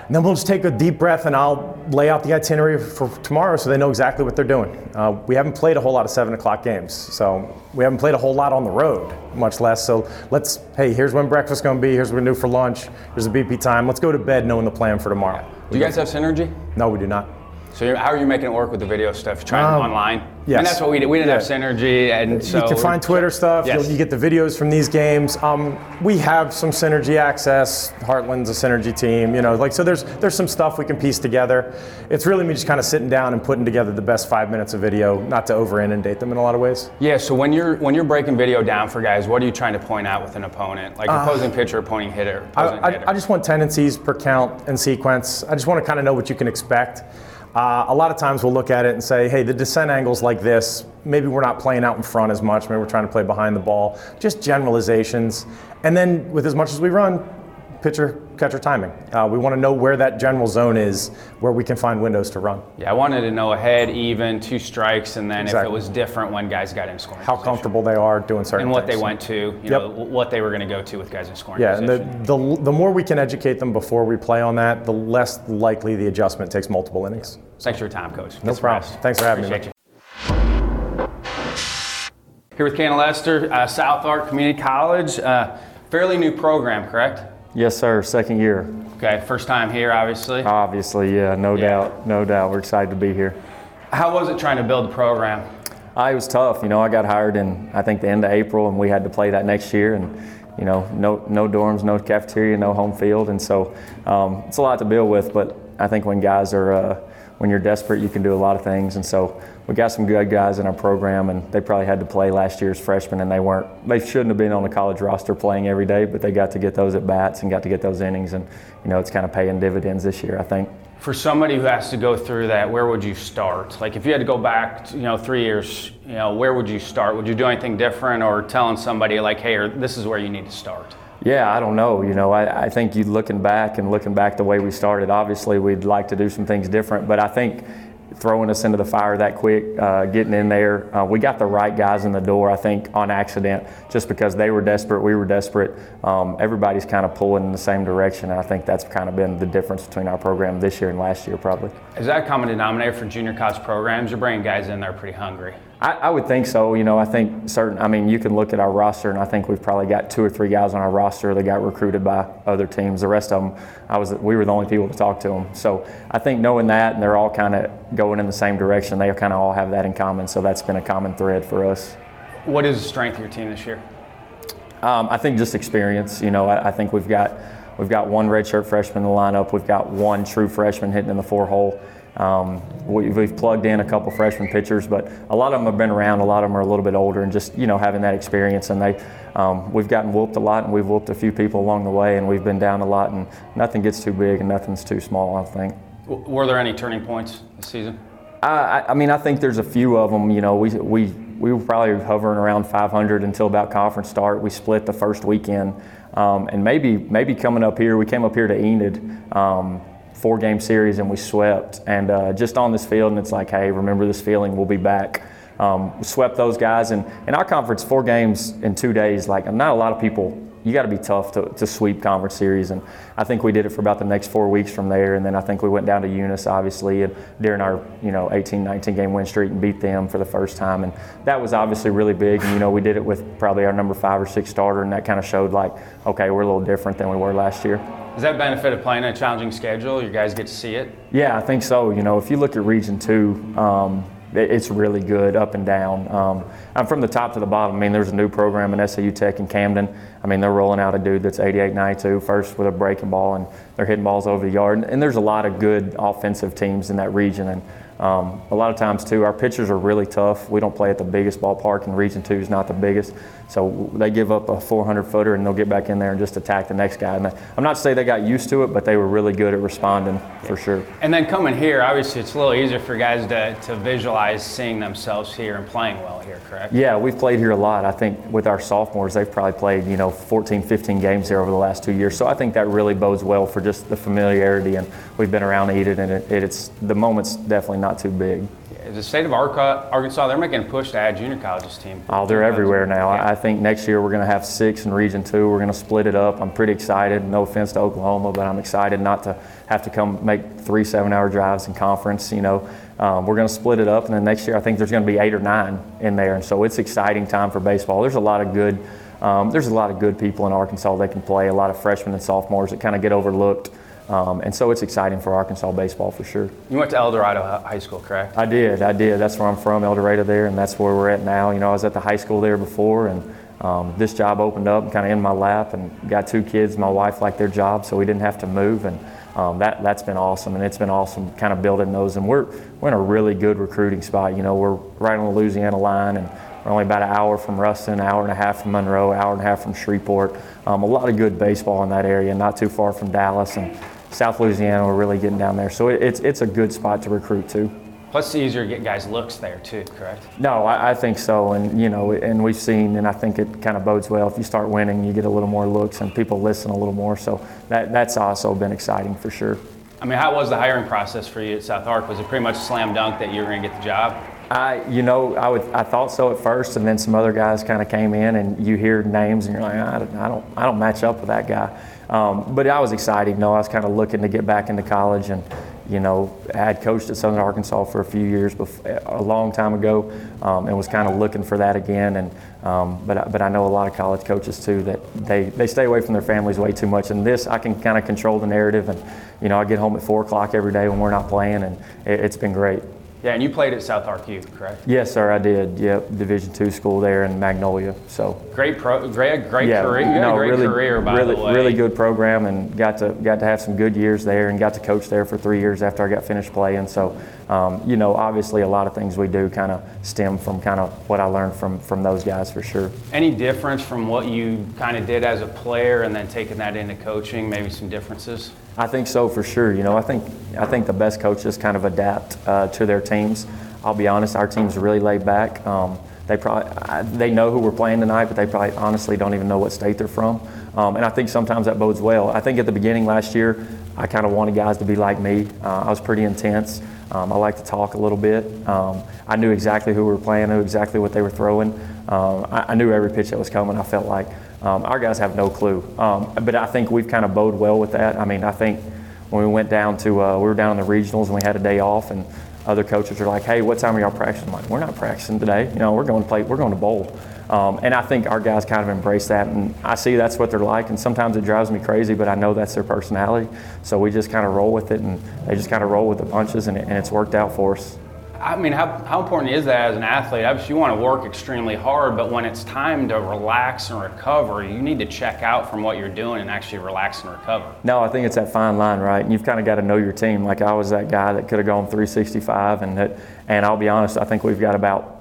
Speaker 4: And then we'll just take a deep breath and I'll lay out the itinerary for tomorrow so they know exactly what they're doing. Uh, we haven't played a whole lot of 7 o'clock games, so we haven't played a whole lot on the road, much less. So let's, hey, here's when breakfast's gonna be, here's what we're gonna do for lunch, here's the BP time. Let's go to bed knowing the plan for tomorrow.
Speaker 1: Do you guys have synergy?
Speaker 4: No, we do not.
Speaker 1: So you're, how are you making it work with the video stuff? Trying
Speaker 4: Um,
Speaker 1: online?
Speaker 4: yes.
Speaker 1: And that's what we did. We didn't have synergy, and so
Speaker 4: you can find Twitter stuff.
Speaker 1: Yes.
Speaker 4: You'll, get the videos from these games. Um, we have some synergy access. Heartland's a synergy team. You know, like so. There's there's some stuff we can piece together. It's really me just kind of sitting down and putting together the best five minutes of video, not to over inundate them in a lot of ways.
Speaker 1: Yeah. So when you're when you're breaking video down for guys, what are you trying to point out with an opponent, like opposing pitcher, opposing hitter,
Speaker 4: Uh, I,
Speaker 1: opposing
Speaker 4: I,
Speaker 1: hitter?
Speaker 4: I just want tendencies per count and sequence. I just want to kind of know what you can expect. Uh, a lot of times we'll look at it and say, hey, the descent angle's like this. Maybe we're not playing out in front as much. Maybe we're trying to play behind the ball. Just generalizations. And then with as much as we run, pitcher catcher timing. Uh, we want to know where that general zone is, where we can find windows to run.
Speaker 1: Yeah, I wanted to know ahead, even, two strikes, and then if it was different when guys got in scoring.
Speaker 4: How
Speaker 1: position.
Speaker 4: comfortable they are doing certain
Speaker 1: and what
Speaker 4: things.
Speaker 1: they went to, you
Speaker 4: Yep.
Speaker 1: know, what they were going to go to with guys in scoring
Speaker 4: Yeah, and the, the, the more we can educate them before we play on that, the less likely the adjustment takes multiple innings.
Speaker 1: Thanks for your time, Coach.
Speaker 4: No problem.
Speaker 1: rest.
Speaker 4: Thanks for having me,
Speaker 1: Appreciate you. Here with Cannon Lester, uh, South Ark Community College. Uh, fairly new program, correct?
Speaker 5: Yes, sir. Second year.
Speaker 1: Okay, first time here, obviously.
Speaker 5: Obviously, yeah, no
Speaker 1: Yeah.
Speaker 5: doubt, no doubt. We're excited to be here.
Speaker 1: How was it trying to build the program?
Speaker 5: Uh, it was tough. You know, I got hired in I think the end of April, and we had to play that next year. And you know, no no dorms, no cafeteria, no home field, and so um, it's a lot to deal with. But I think when guys are uh, when you're desperate, you can do a lot of things. And so we got some good guys in our program, and they probably had to play last year's freshmen, and they weren't. They shouldn't have been on the college roster playing every day, but they got to get those at bats and got to get those innings, and you know, it's kind of paying dividends this year, I think.
Speaker 1: For somebody who has to go through that, where would you start? Like if you had to go back, you know, three years, you know, where would you start? Would you do anything different, or telling somebody like, "Hey, this is where you need to start"?
Speaker 5: Yeah, I don't know. You know, I, I think you looking back and looking back the way we started, obviously we'd like to do some things different, but I think throwing us into the fire that quick, uh, getting in there, uh, we got the right guys in the door, I think, on accident, just because they were desperate, we were desperate. Um, everybody's kind of pulling in the same direction, and I think that's kind of been the difference between our program this year and last year, probably.
Speaker 1: Is that a common denominator for junior college programs? You're bringing guys in there pretty hungry.
Speaker 5: I, I would think so. You know, I think certain. I mean, you can look at our roster, and I think we've probably got two or three guys on our roster that got recruited by other teams. The rest of them, I was. We were the only people to talk to them. So I think knowing that, and they're all kind of going in the same direction. They kind of all have that in common. So that's been a common thread for us.
Speaker 1: What is the strength of your team this year?
Speaker 5: Um, I think just experience. You know, I, I think we've got we've got one redshirt freshman in the lineup. We've got one true freshman hitting in the four hole. Um, we, we've plugged in a couple freshman pitchers, but a lot of them have been around. A lot of them are a little bit older, and just you know having that experience. And they, um, we've gotten whooped a lot, and we've whooped a few people along the way, and we've been down a lot. And nothing gets too big, and nothing's too small. I think.
Speaker 1: W- Were there any turning points this season?
Speaker 5: I, I- I mean, I think there's a few of them. You know, we, we, we were probably hovering around 500 until about conference start. We split the first weekend. Um, and maybe, maybe coming up here, we came up here to Enid, um, four game series, and we swept. And uh, just on this field, and it's like, hey, remember this feeling, we'll be back. Um, swept those guys. And in our conference, four games in two days, like, not a lot of people you got to be tough to, to sweep conference series and i think we did it for about the next four weeks from there and then i think we went down to eunice obviously and during our you know 18 19 game win streak and beat them for the first time and that was obviously really big and you know we did it with probably our number five or six starter and that kind of showed like okay we're a little different than we were last year
Speaker 1: Is that benefit of playing a challenging schedule? You guys get to see it.
Speaker 5: yeah, I think so. You know, if you look at Region Two, um, it's really good up and down. Um, I'm from the top to the bottom. I mean, there's a new program in SAU Tech in Camden. I mean, they're rolling out a dude that's 88, 92, first with a breaking ball, and they're hitting balls over the yard. And, and there's a lot of good offensive teams in that region. And um, a lot of times too, our pitchers are really tough. We don't play at the biggest ballpark, and Region Two is not the biggest. So they give up a 400 footer, and they'll get back in there and just attack the next guy. And I'm not to say they got used to it, but they were really good at responding for sure.
Speaker 1: And then coming here, obviously, it's a little easier for guys to, to visualize seeing themselves here and playing well here, correct?
Speaker 5: Yeah, we've played here a lot. I think with our sophomores, they've probably played, you know, 14, 15 games here over the last two years. So I think that really bodes well for just the familiarity. And we've been around Enid, and it, it's the moment's definitely not too big.
Speaker 1: The state of Arkansas, they're making a push to add junior colleges team.
Speaker 5: Oh, they're everywhere now.
Speaker 1: Yeah.
Speaker 5: I think next year we're going to have six in Region Two. We're going to split it up. I'm pretty excited. No offense to Oklahoma, but I'm excited not to have to come make three seven-hour drives in conference. You know, um, we're going to split it up, and then next year I think there's going to be eight or nine in there, and so it's exciting time for baseball. There's a lot of good. Um, there's a lot of good people in Arkansas that can play. A lot of freshmen and sophomores that kind of get overlooked, um, and so it's exciting for Arkansas baseball for sure.
Speaker 1: You went to El Dorado High School, correct?
Speaker 5: I did. I did. That's where I'm from, El Dorado there, and that's where we're at now. You know, I was at the high school there before, and um, this job opened up kind of in my lap, and got two kids. My wife liked their job, so we didn't have to move, and um, that that's been awesome. And it's been awesome kind of building those. And we're we're in a really good recruiting spot. You know, we're right on the Louisiana line, and we're only about an hour from Ruston, an hour and a half from Monroe, an hour and a half from Shreveport. Um, a lot of good baseball in that area, not too far from Dallas, and South Louisiana, we're really getting down there. So it, it's it's a good spot to recruit to.
Speaker 1: Plus, it's easier to get guys looks there too, correct?
Speaker 5: No, I, I think so, and you know, and we've seen, and I think it kind of bodes well. If you start winning, you get a little more looks, and people listen a little more. So that that's also been exciting for sure.
Speaker 1: I mean, how was the hiring process for you at South Ark? Was it pretty much a slam dunk that you were going to get the job?
Speaker 5: I, you know, I would, I thought so at first, and then some other guys kind of came in, and you hear names, and you're like, I don't, I don't, I don't match up with that guy. Um, but I was excited. You know, I was kind of looking to get back into college, and you know, I had coached at Southern Arkansas for a few years, before, a long time ago, um, and was kind of looking for that again. And um, but but I know a lot of college coaches too that they they stay away from their families way too much. And this, I can kind of control the narrative, and you know, I get home at four o'clock every day when we're not playing, and it, it's been great.
Speaker 1: Yeah, and you played at South Youth, correct?
Speaker 5: Yes, sir, I did. Yep, Division two school there in Magnolia. So
Speaker 1: Great pro, great, great
Speaker 5: yeah,
Speaker 1: career. You had
Speaker 5: no,
Speaker 1: a great
Speaker 5: really,
Speaker 1: career, by
Speaker 5: really,
Speaker 1: the way.
Speaker 5: really good program, and got to got to have some good years there, and got to coach there for three years after I got finished playing. So, um, you know, obviously, a lot of things we do kind of stem from kind of what I learned from from those guys for sure.
Speaker 1: Any difference from what you kind of did as a player and then taking that into coaching? Maybe some differences.
Speaker 5: I think so for sure. You know, I think I think the best coaches kind of adapt uh, to their teams. I'll be honest, our team's really laid back. Um, they probably they know who we're playing tonight, but they probably honestly don't even know what state they're from. Um, and I think sometimes that bodes well. I think at the beginning last year, I kind of wanted guys to be like me. Uh, I was pretty intense. Um, I like to talk a little bit. Um, I knew exactly who we were playing, knew exactly what they were throwing. Um, I, I knew every pitch that was coming. I felt like um, our guys have no clue. Um, but I think we've kind of bode well with that. I mean, I think when we went down to, uh, we were down in the regionals and we had a day off, and other coaches are like, "Hey, what time are y'all practicing?" I'm like, "We're not practicing today. You know, we're going to play. We're going to bowl." Um, and I think our guys kind of embrace that, and I see that's what they're like. And sometimes it drives me crazy, but I know that's their personality. So we just kind of roll with it, and they just kind of roll with the punches, and, it, and it's worked out for us.
Speaker 1: I mean, how, how important is that as an athlete? Obviously, you want to work extremely hard, but when it's time to relax and recover, you need to check out from what you're doing and actually relax and recover.
Speaker 5: No, I think it's that fine line, right? And you've kind of got to know your team. Like I was that guy that could have gone 365, and that, and I'll be honest, I think we've got about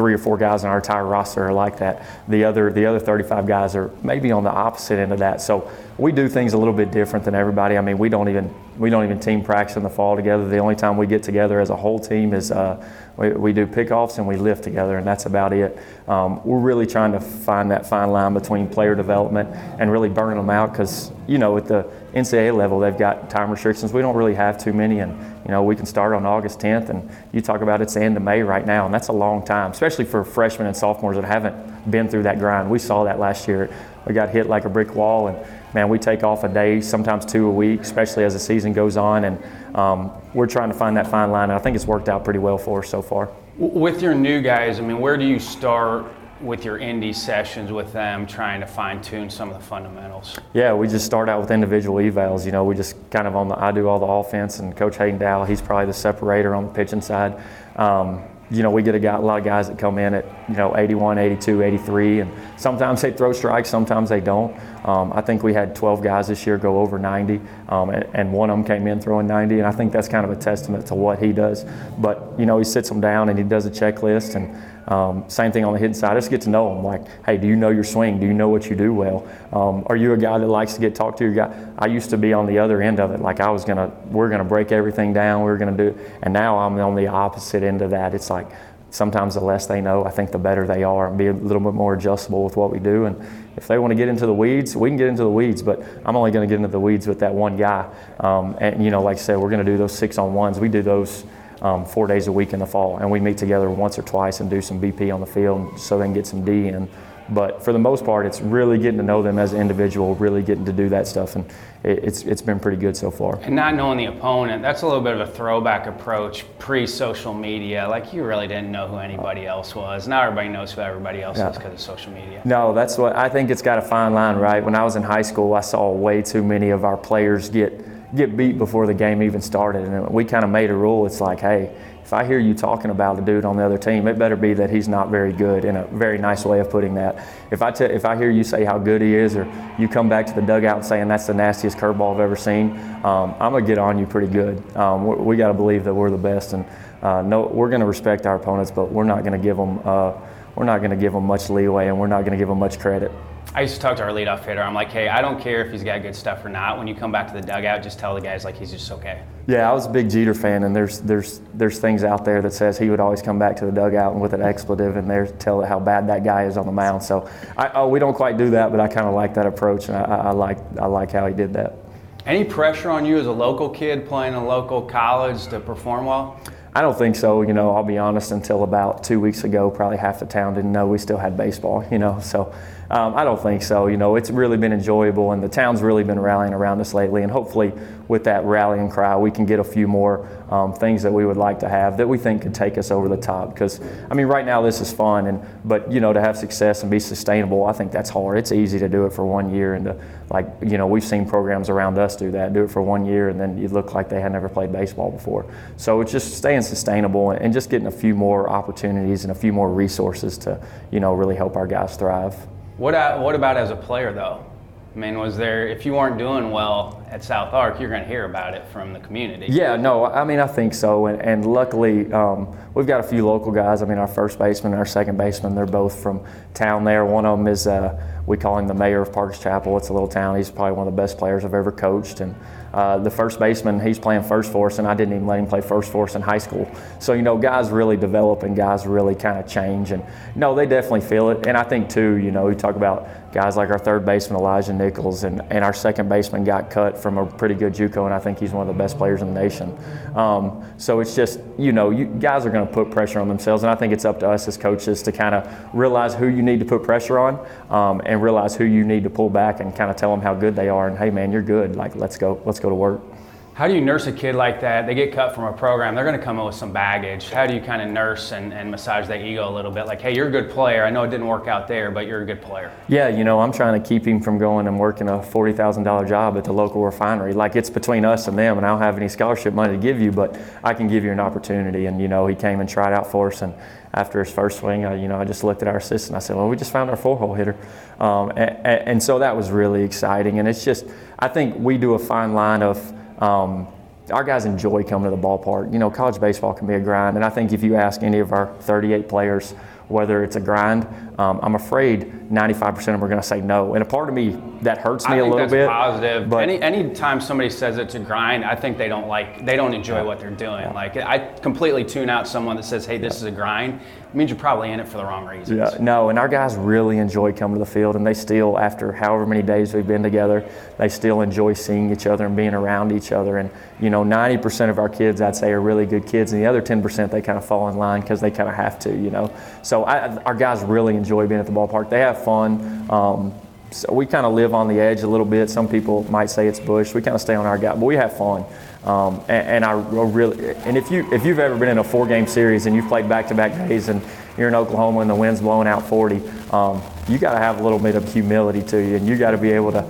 Speaker 5: three or four guys on our entire roster are like that. The other the other 35 guys are maybe on the opposite end of that. So we do things a little bit different than everybody. I mean, we don't even we don't even team practice in the fall together. The only time we get together as a whole team is uh, we, we do pickoffs and we lift together, and that's about it. Um, we're really trying to find that fine line between player development and really burning them out because you know with the NCAA level they've got time restrictions. We don't really have too many, and you know we can start on August 10th, and you talk about it's the end of May right now, and that's a long time, especially for freshmen and sophomores that haven't been through that grind. We saw that last year. We got hit like a brick wall, and man, we take off a day, sometimes two a week, especially as the season goes on, and um, we're trying to find that fine line. And I think it's worked out pretty well for us so far.
Speaker 1: With your new guys, I mean, where do you start with your indie sessions with them, trying to fine tune some of the fundamentals?
Speaker 5: Yeah, we just start out with individual evals. You know, we just kind of on the I do all the offense, and Coach Hayden Dow, he's probably the separator on the pitching side. Um, you know, we get a, guy, a lot of guys that come in at, you know, 81, 82, 83, and sometimes they throw strikes, sometimes they don't. Um, I think we had 12 guys this year go over 90, um, and, and, one of them came in throwing 90, and I think that's kind of a testament to what he does. But, you know, he sits them down and he does a checklist, and um, same thing on the hitting side. I Just get to know them. Like, hey, do you know your swing? Do you know what you do well? Um, are you a guy that likes to get talked to? Guy? I used to be on the other end of it. Like I was gonna, we're gonna break everything down. We're gonna do, and now I'm on the opposite end of that. It's like sometimes the less they know, I think the better they are, and be a little bit more adjustable with what we do. And if they want to get into the weeds, we can get into the weeds. But I'm only going to get into the weeds with that one guy. Um, and you know, like I said, we're going to do those six on ones. We do those um, four days a week in the fall, and we meet together once or twice and do some BP on the field so they can get some D in. But for the most part, it's really getting to know them as an individual, really getting to do that stuff, and it's it's been pretty good so far.
Speaker 1: And not knowing the opponent, that's a little bit of a throwback approach pre-social media. Like you really didn't know who anybody else was. Now everybody knows who everybody else
Speaker 5: Yeah.
Speaker 1: is because of social media.
Speaker 5: No, that's what I think. It's got a fine line, right? When I was in high school, I saw way too many of our players get get beat before the game even started, and we kind of made a rule. It's like, hey, if I hear you talking about a dude on the other team, it better be that he's not very good. In a very nice way of putting that. If I if I hear you say how good he is, or you come back to the dugout saying that's the nastiest curveball I've ever seen, um, I'm gonna get on you pretty good. Um, we, we got to believe that we're the best, and uh, no, we're gonna respect our opponents, but we're not gonna give them. Uh, we're not going to give them much leeway, and we're not going to give them much credit.
Speaker 1: I used to talk to our leadoff hitter. I'm like, hey, I don't care if he's got good stuff or not. When you come back to the dugout, just tell the guys like he's just okay.
Speaker 5: Yeah, I was a big Jeter fan, and there's there's there's things out there that says he would always come back to the dugout and with an expletive and there tell how bad that guy is on the mound. So I, oh, we don't quite do that, but I kind of like that approach, and I, I like I like how he did that.
Speaker 1: Any pressure on you as a local kid playing a local college to perform well?
Speaker 5: I don't think so. You know, I'll be honest. Until about two weeks ago, probably half the town didn't know we still had baseball. You know, so um, I don't think so. You know, it's really been enjoyable, and the town's really been rallying around us lately. And hopefully, with that rallying cry, we can get a few more um, things that we would like to have that we think could take us over the top. Because I mean, right now this is fun, and but you know, to have success and be sustainable, I think that's hard. It's easy to do it for one year, and to like you know, we've seen programs around us do that, do it for one year, and then you look like they had never played baseball before. So it's just staying sustainable and just getting a few more opportunities and a few more resources to you know really help our guys thrive.
Speaker 1: What, uh, what about as a player, though? I mean, was there, if you weren't doing well at South Ark, you're going to hear about it from the community.
Speaker 5: Yeah, no, I mean, I think so. And, and luckily, um, we've got a few local guys. I mean, our first baseman and our second baseman, they're both from town there. One of them is, uh, we call him the mayor of Parks Chapel. It's a little town. He's probably one of the best players I've ever coached. And uh, the first baseman, he's playing first for us, and I didn't even let him play first for us in high school. So, you know, guys really develop and guys really kind of change. And no, they definitely feel it. And I think, too, you know, we talk about guys like our third baseman, Elijah Nichols, and, and our second baseman got cut from a pretty good Juco, and I think he's one of the best players in the nation. Um, so it's just, you know, you guys are going to put pressure on themselves, and I think it's up to us as coaches to kind of realize who you need to put pressure on um, and realize who you need to pull back and kind of tell them how good they are. And hey, man, you're good. Like, let's go, let's go to work.
Speaker 1: How do you nurse a kid like that? They get cut from a program, they're going to come in with some baggage. How do you kind of nurse and, and massage that ego a little bit? Like, hey, you're a good player. I know it didn't work out there, but you're a good player.
Speaker 5: Yeah, you know, I'm trying to keep him from going and working a $40,000 job at the local refinery. Like, it's between us and them, and I don't have any scholarship money to give you, but I can give you an opportunity. And, you know, he came and tried out for us, and after his first swing, I, you know, I just looked at our assistant. I said, "Well, we just found our four-hole hitter," um, and, and, so that was really exciting. And it's just, I think we do a fine line of. Um, our guys enjoy coming to the ballpark. You know, college baseball can be a grind, and I think if you ask any of our 38 players whether it's a grind, um, I'm afraid 95% of them are going to say no. And a part of me that hurts me
Speaker 1: a
Speaker 5: little
Speaker 1: that's
Speaker 5: bit.
Speaker 1: Positive. But any anytime somebody says it's a grind, I think they don't like they don't enjoy yeah. what they're doing. Yeah. Like I completely tune out someone that says, "Hey, this yeah. is a grind." It means you're probably in it for the wrong reasons.
Speaker 5: Yeah. No, and our guys really enjoy coming to the field, and they still, after however many days we've been together, they still enjoy seeing each other and being around each other. And you know, 90% of our kids, I'd say, are really good kids, and the other 10% they kind of fall in line because they kind of have to. You know, so I, our guys really enjoy being at the ballpark. They have fun. Um, so we kind of live on the edge a little bit. Some people might say it's bush. We kind of stay on our guy, but we have fun. Um, and, and, I really, and if you if you've ever been in a four-game series and you've played back-to-back days and you're in Oklahoma and the wind's blowing out 40, um, you got to have a little bit of humility to you, and you got to be able to.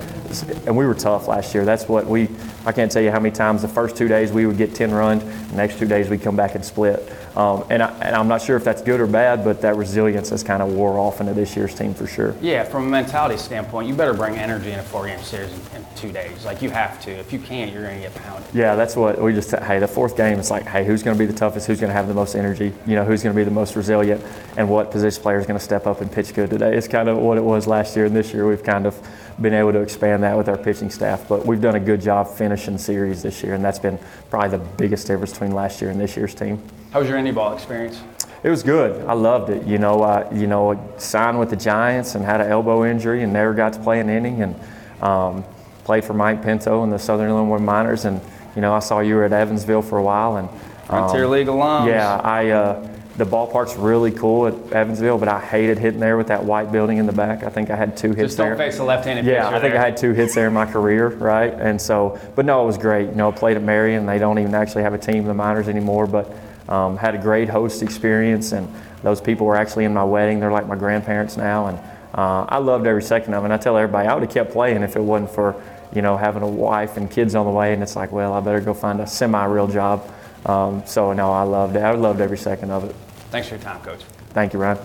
Speaker 5: And we were tough last year. That's what we. I can't tell you how many times the first two days we would get 10 runs, the next two days we'd come back and split. Um, and, I, am not sure if that's good or bad, but that resilience has kind of wore off into this year's team for sure.
Speaker 1: Yeah, from a mentality standpoint, you better bring energy in a four-game series in, in two days. Like you have to. If you can't, you're going to get pounded.
Speaker 5: Yeah, that's what we just. Hey, the fourth game, it's like, hey, who's going to be the toughest? Who's going to have the most energy? You know, who's going to be the most resilient? And what position player is going to step up and pitch good today? It's kind of what it was last year, and this year we've kind of been able to expand that with our pitching staff. But we've done a good job finishing series this year, and that's been probably the biggest difference between last year and this year's team.
Speaker 1: How was your indie ball experience?
Speaker 5: It was good. I loved it. You know, I you know signed with the Giants and had an elbow injury and never got to play an inning and um, played for Mike Pinto and the Southern Illinois Miners and you know I saw you were at Evansville for a while and
Speaker 1: um, Frontier League alums.
Speaker 5: Yeah, I. Uh, the ballpark's really cool at Evansville, but I hated hitting there with that white building in the back. I think I had two hits there.
Speaker 1: Just don't
Speaker 5: there.
Speaker 1: face the left-handed
Speaker 5: Yeah, I think
Speaker 1: there.
Speaker 5: I had two hits there in my career, right? And so, but no, it was great. You know, I played at Marion. They don't even actually have a team in the minors anymore, but um, had a great host experience, and those people were actually in my wedding. They're like my grandparents now, and uh, I loved every second of it. And I tell everybody, I would have kept playing if it wasn't for, you know, having a wife and kids on the way. And it's like, well, I better go find a semi-real job. Um, so no, I loved it. I loved every second of it.
Speaker 1: Thanks for your time, Coach.
Speaker 5: Thank you, Ryan.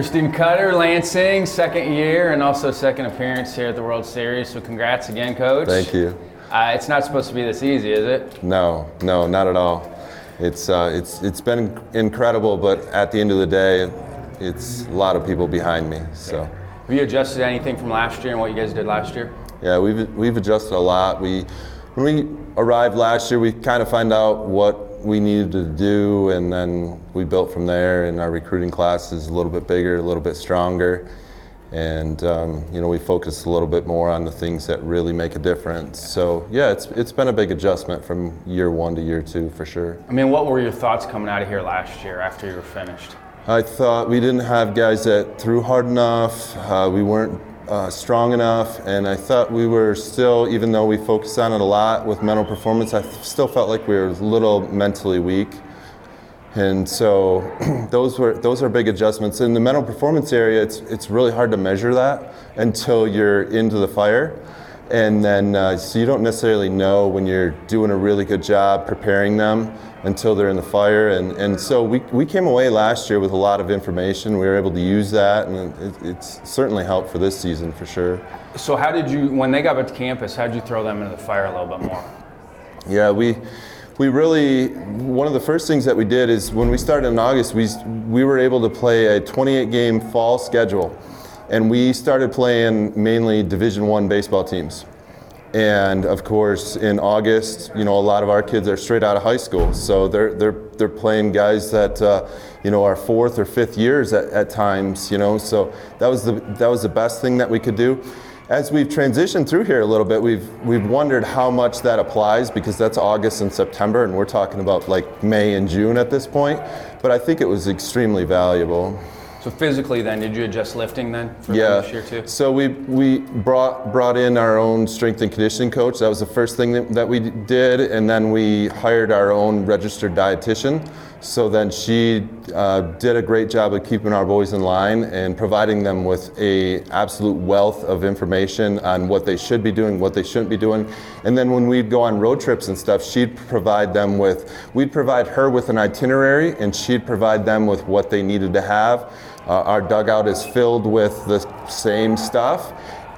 Speaker 1: Steven Cutter, Lansing, second year and also second appearance here at the World Series. So congrats again, Coach.
Speaker 6: Thank you.
Speaker 1: Uh, it's not supposed to be this easy, is it?
Speaker 6: No, no, not at all. It's uh, it's it's been incredible, but at the end of the day, it's a lot of people behind me. So.
Speaker 1: Have you adjusted anything from last year and what you guys did last year?
Speaker 6: Yeah, we've we've adjusted a lot. We when we arrived last year, we kind of find out what we needed to do, and then we built from there. And our recruiting class is a little bit bigger, a little bit stronger, and um, you know we focus a little bit more on the things that really make a difference. So yeah, it's it's been a big adjustment from year one to year two for sure.
Speaker 1: I mean, what were your thoughts coming out of here last year after you were finished?
Speaker 6: I thought we didn't have guys that threw hard enough. Uh, we weren't uh, strong enough, and I thought we were still, even though we focused on it a lot with mental performance, I still felt like we were a little mentally weak. And so those were those are big adjustments. In the mental performance area, it's it's really hard to measure that until you're into the fire, and then uh, so you don't necessarily know when you're doing a really good job preparing them until they're in the fire. And, and so we, we came away last year with a lot of information. We were able to use that, and it, it's certainly helped for this season for sure.
Speaker 1: So, how did you, when they got back to campus, how did you throw them into the fire a little bit more?
Speaker 6: Yeah, we. We really, one of the first things that we did is when we started in August, we, we were able to play a 28 game fall schedule. And we started playing mainly Division One baseball teams. And of course, in August, you know, a lot of our kids are straight out of high school, so they're they're they're playing guys that uh, you know are fourth or fifth years at, at times, you know. So that was the that was the best thing that we could do. As we've transitioned through here a little bit, we've we've wondered how much that applies because that's August and September, and we're talking about like May and June at this point. But I think it was extremely valuable.
Speaker 1: So physically, then, did you adjust lifting then for
Speaker 6: yeah.
Speaker 1: this year too?
Speaker 6: So we we brought brought in our own strength and conditioning coach. That was the first thing that, that we did, and then we hired our own registered dietitian. So then she uh, did a great job of keeping our boys in line and providing them with a absolute wealth of information on what they should be doing, what they shouldn't be doing. And then when we'd go on road trips and stuff, she'd provide them with, we'd provide her with an itinerary and she'd provide them with what they needed to have. Uh, our dugout is filled with the same stuff.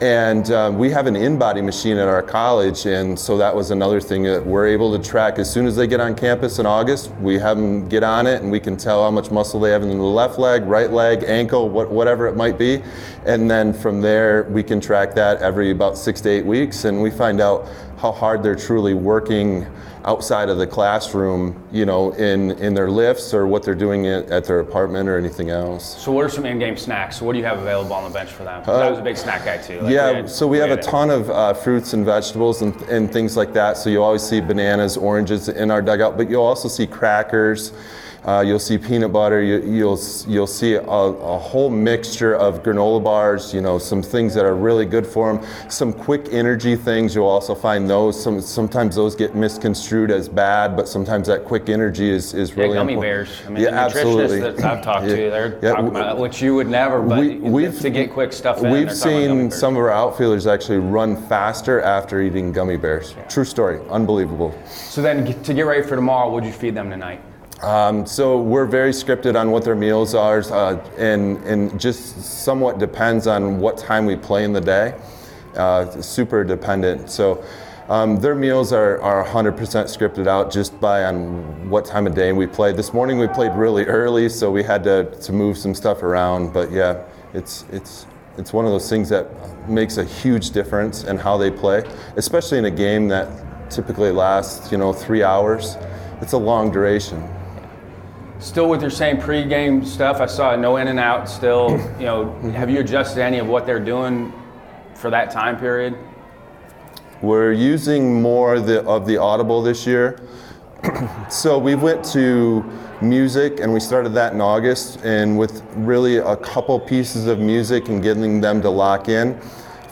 Speaker 6: And um, we have an InBody machine at our college, and so that was another thing that we're able to track. As soon as they get on campus in August, we have them get on it, and we can tell how much muscle they have in the left leg, right leg, ankle, what, whatever it might be. And then from there, we can track that every about six to eight weeks, and we find out how hard they're truly working outside of the classroom, you know, in, in their lifts or what they're doing at, at their apartment or anything else.
Speaker 1: So, what are some in-game snacks? So what do you have available on the bench for them? 'Cause I was a big snack guy too. Like,
Speaker 6: yeah,
Speaker 1: we had-
Speaker 6: so we have a
Speaker 1: had-
Speaker 6: ton of uh, fruits and vegetables and, and things like that. So you always see bananas, oranges in our dugout, but you'll also see crackers. Uh, you'll see peanut butter. You, you'll you'll see a, a whole mixture of granola bars. You know, some things that are really good for them. Some quick energy things. You'll also find those. Some sometimes those get misconstrued as bad, but sometimes that quick energy is is
Speaker 1: Yeah,
Speaker 6: really
Speaker 1: gummy
Speaker 6: important.
Speaker 1: bears. I mean,
Speaker 6: yeah,
Speaker 1: the
Speaker 6: absolutely.
Speaker 1: nutritionists that I've talked to,
Speaker 6: Yeah.
Speaker 1: they're
Speaker 6: Yeah,
Speaker 1: talking about which you would never, but
Speaker 6: we, we've
Speaker 1: to get quick stuff in.
Speaker 6: We've
Speaker 1: they're talking about gummy
Speaker 6: seen some of our outfielders actually run faster after eating gummy bears. True story, unbelievable.
Speaker 1: So then, to get ready for tomorrow, what'd you feed them tonight?
Speaker 6: Um, so we're very scripted on what their meals are, uh, and and just somewhat depends on what time we play in the day. Uh, super dependent. So. Um, their meals are, are 100% scripted out just by on what time of day we play. This morning we played really early, so we had to, to move some stuff around. But yeah, it's it's it's one of those things that makes a huge difference in how they play, especially in a game that typically lasts you know three hours. It's a long duration.
Speaker 1: Still with your same pregame stuff. I saw no in and out. Still, you know, have you adjusted any of what they're doing for that time period?
Speaker 6: We're using more the, of the audible this year. so we went to music and we started that in August and with really a couple pieces of music and getting them to lock in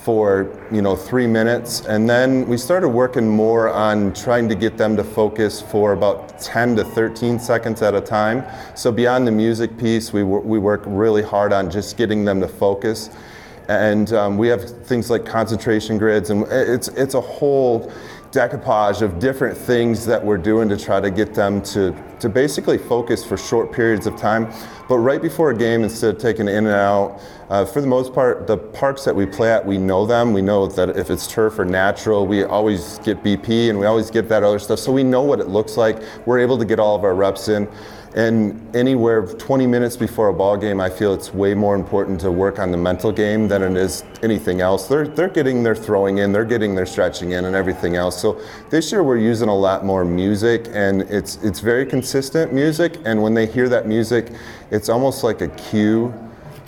Speaker 6: for you know three minutes. And then we started working more on trying to get them to focus for about 10 to 13 seconds at a time. So beyond the music piece we, we work really hard on just getting them to focus. And um, we have things like concentration grids and it's it's a whole decoupage of different things that we're doing to try to get them to to basically focus for short periods of time but right before a game instead of taking in and out uh, for the most part the parks that we play at we know them. We know that if it's turf or natural we always get bp and we always get that other stuff. So we know what it looks like. We're able to get all of our reps in And anywhere 20 minutes before a ball game, I feel it's way more important to work on the mental game than it is anything else. They're, they're getting their throwing in, they're getting their stretching in, and everything else. So this year we're using a lot more music, and it's it's very consistent music. And when they hear that music, it's almost like a cue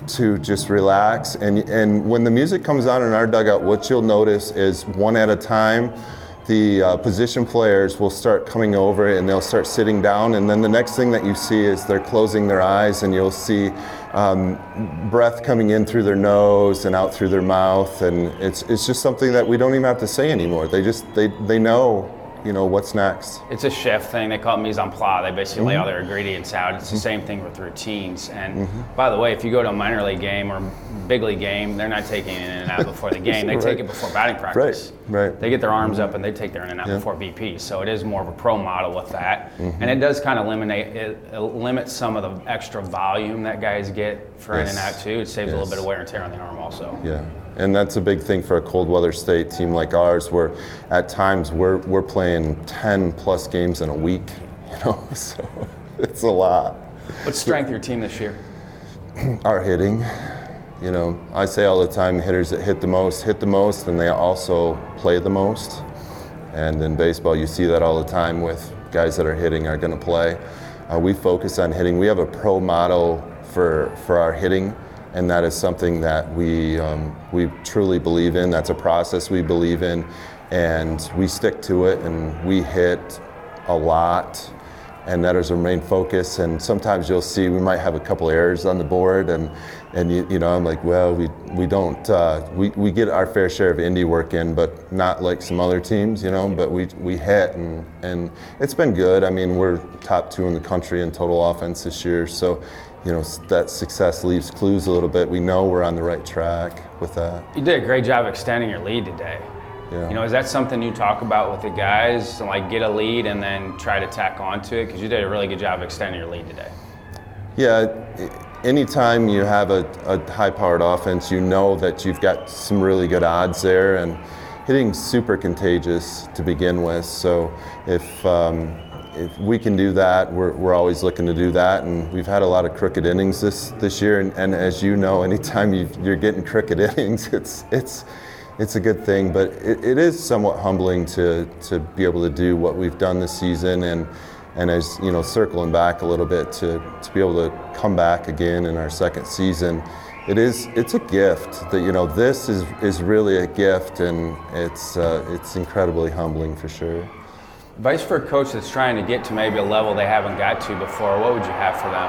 Speaker 6: to just relax. And and when the music comes on in our dugout, what you'll notice is one at a time the uh, position players will start coming over and they'll start sitting down. And then the next thing that you see is they're closing their eyes and you'll see um, breath coming in through their nose and out through their mouth. And it's, it's just something that we don't even have to say anymore. They just they, they know you know what's next.
Speaker 1: It's a chef thing. They call it mise en place. They basically lay all
Speaker 6: Mm-hmm.
Speaker 1: their ingredients out. It's the same thing with routines. And by the way, if you go to a minor league game or big league game, they're not taking it in and out before the game. They take it before batting practice.
Speaker 6: Right, right.
Speaker 1: They get their arms up and they take their in and out
Speaker 6: Yeah.
Speaker 1: before BP. So it is more of a pro model with that.
Speaker 6: Mm-hmm.
Speaker 1: And it does kind of eliminate it, it limits some of the extra volume that guys get for in and out too. It saves a little bit of wear and tear on the arm also.
Speaker 6: Yeah, and that's a big thing for a cold weather state team like ours, where at times we're we're playing 10 plus games in a week. You know, so it's a lot.
Speaker 1: What's strength of your team this year?
Speaker 6: Our hitting, you know, I say all the time, hitters that hit the most hit the most, and they also play the most. And in baseball, you see that all the time with guys that are hitting are going to play. Uh, we focus on hitting. We have a pro model for for our hitting, and that is something that we um, we truly believe in. That's a process we believe in, and we stick to it. And we hit a lot and that is our main focus. And sometimes you'll see we might have a couple errors on the board, and and you, you know I'm like, well, we we don't uh, we we get our fair share of indie work in, but not like some other teams, you know. But we we hit, and and it's been good. I mean, we're top two in the country in total offense this year, so. You know that success leaves clues a little bit. We know we're on the right track with that.
Speaker 1: You did a great job extending your lead today.
Speaker 6: Yeah.
Speaker 1: You know, is that something you talk about with the guys, to like get a lead and then try to tack onto it? Because you did a really good job extending your lead today.
Speaker 6: Yeah, anytime you have a, a high powered offense, you know that you've got some really good odds there, and hitting super contagious to begin with. So if, um, if we can do that, we're, we're always looking to do that. And we've had a lot of crooked innings this, this year, and, and as you know, anytime you you're getting crooked innings, it's, it's, it's a good thing, but it, it is somewhat humbling to, to be able to do what we've done this season and and as you know, circling back a little bit to, to be able to come back again in our second season, it is it's a gift that you know this is is really a gift and it's uh, it's incredibly humbling for sure.
Speaker 1: Advice for a coach that's trying to get to maybe a level they haven't got to before, what would you have for them?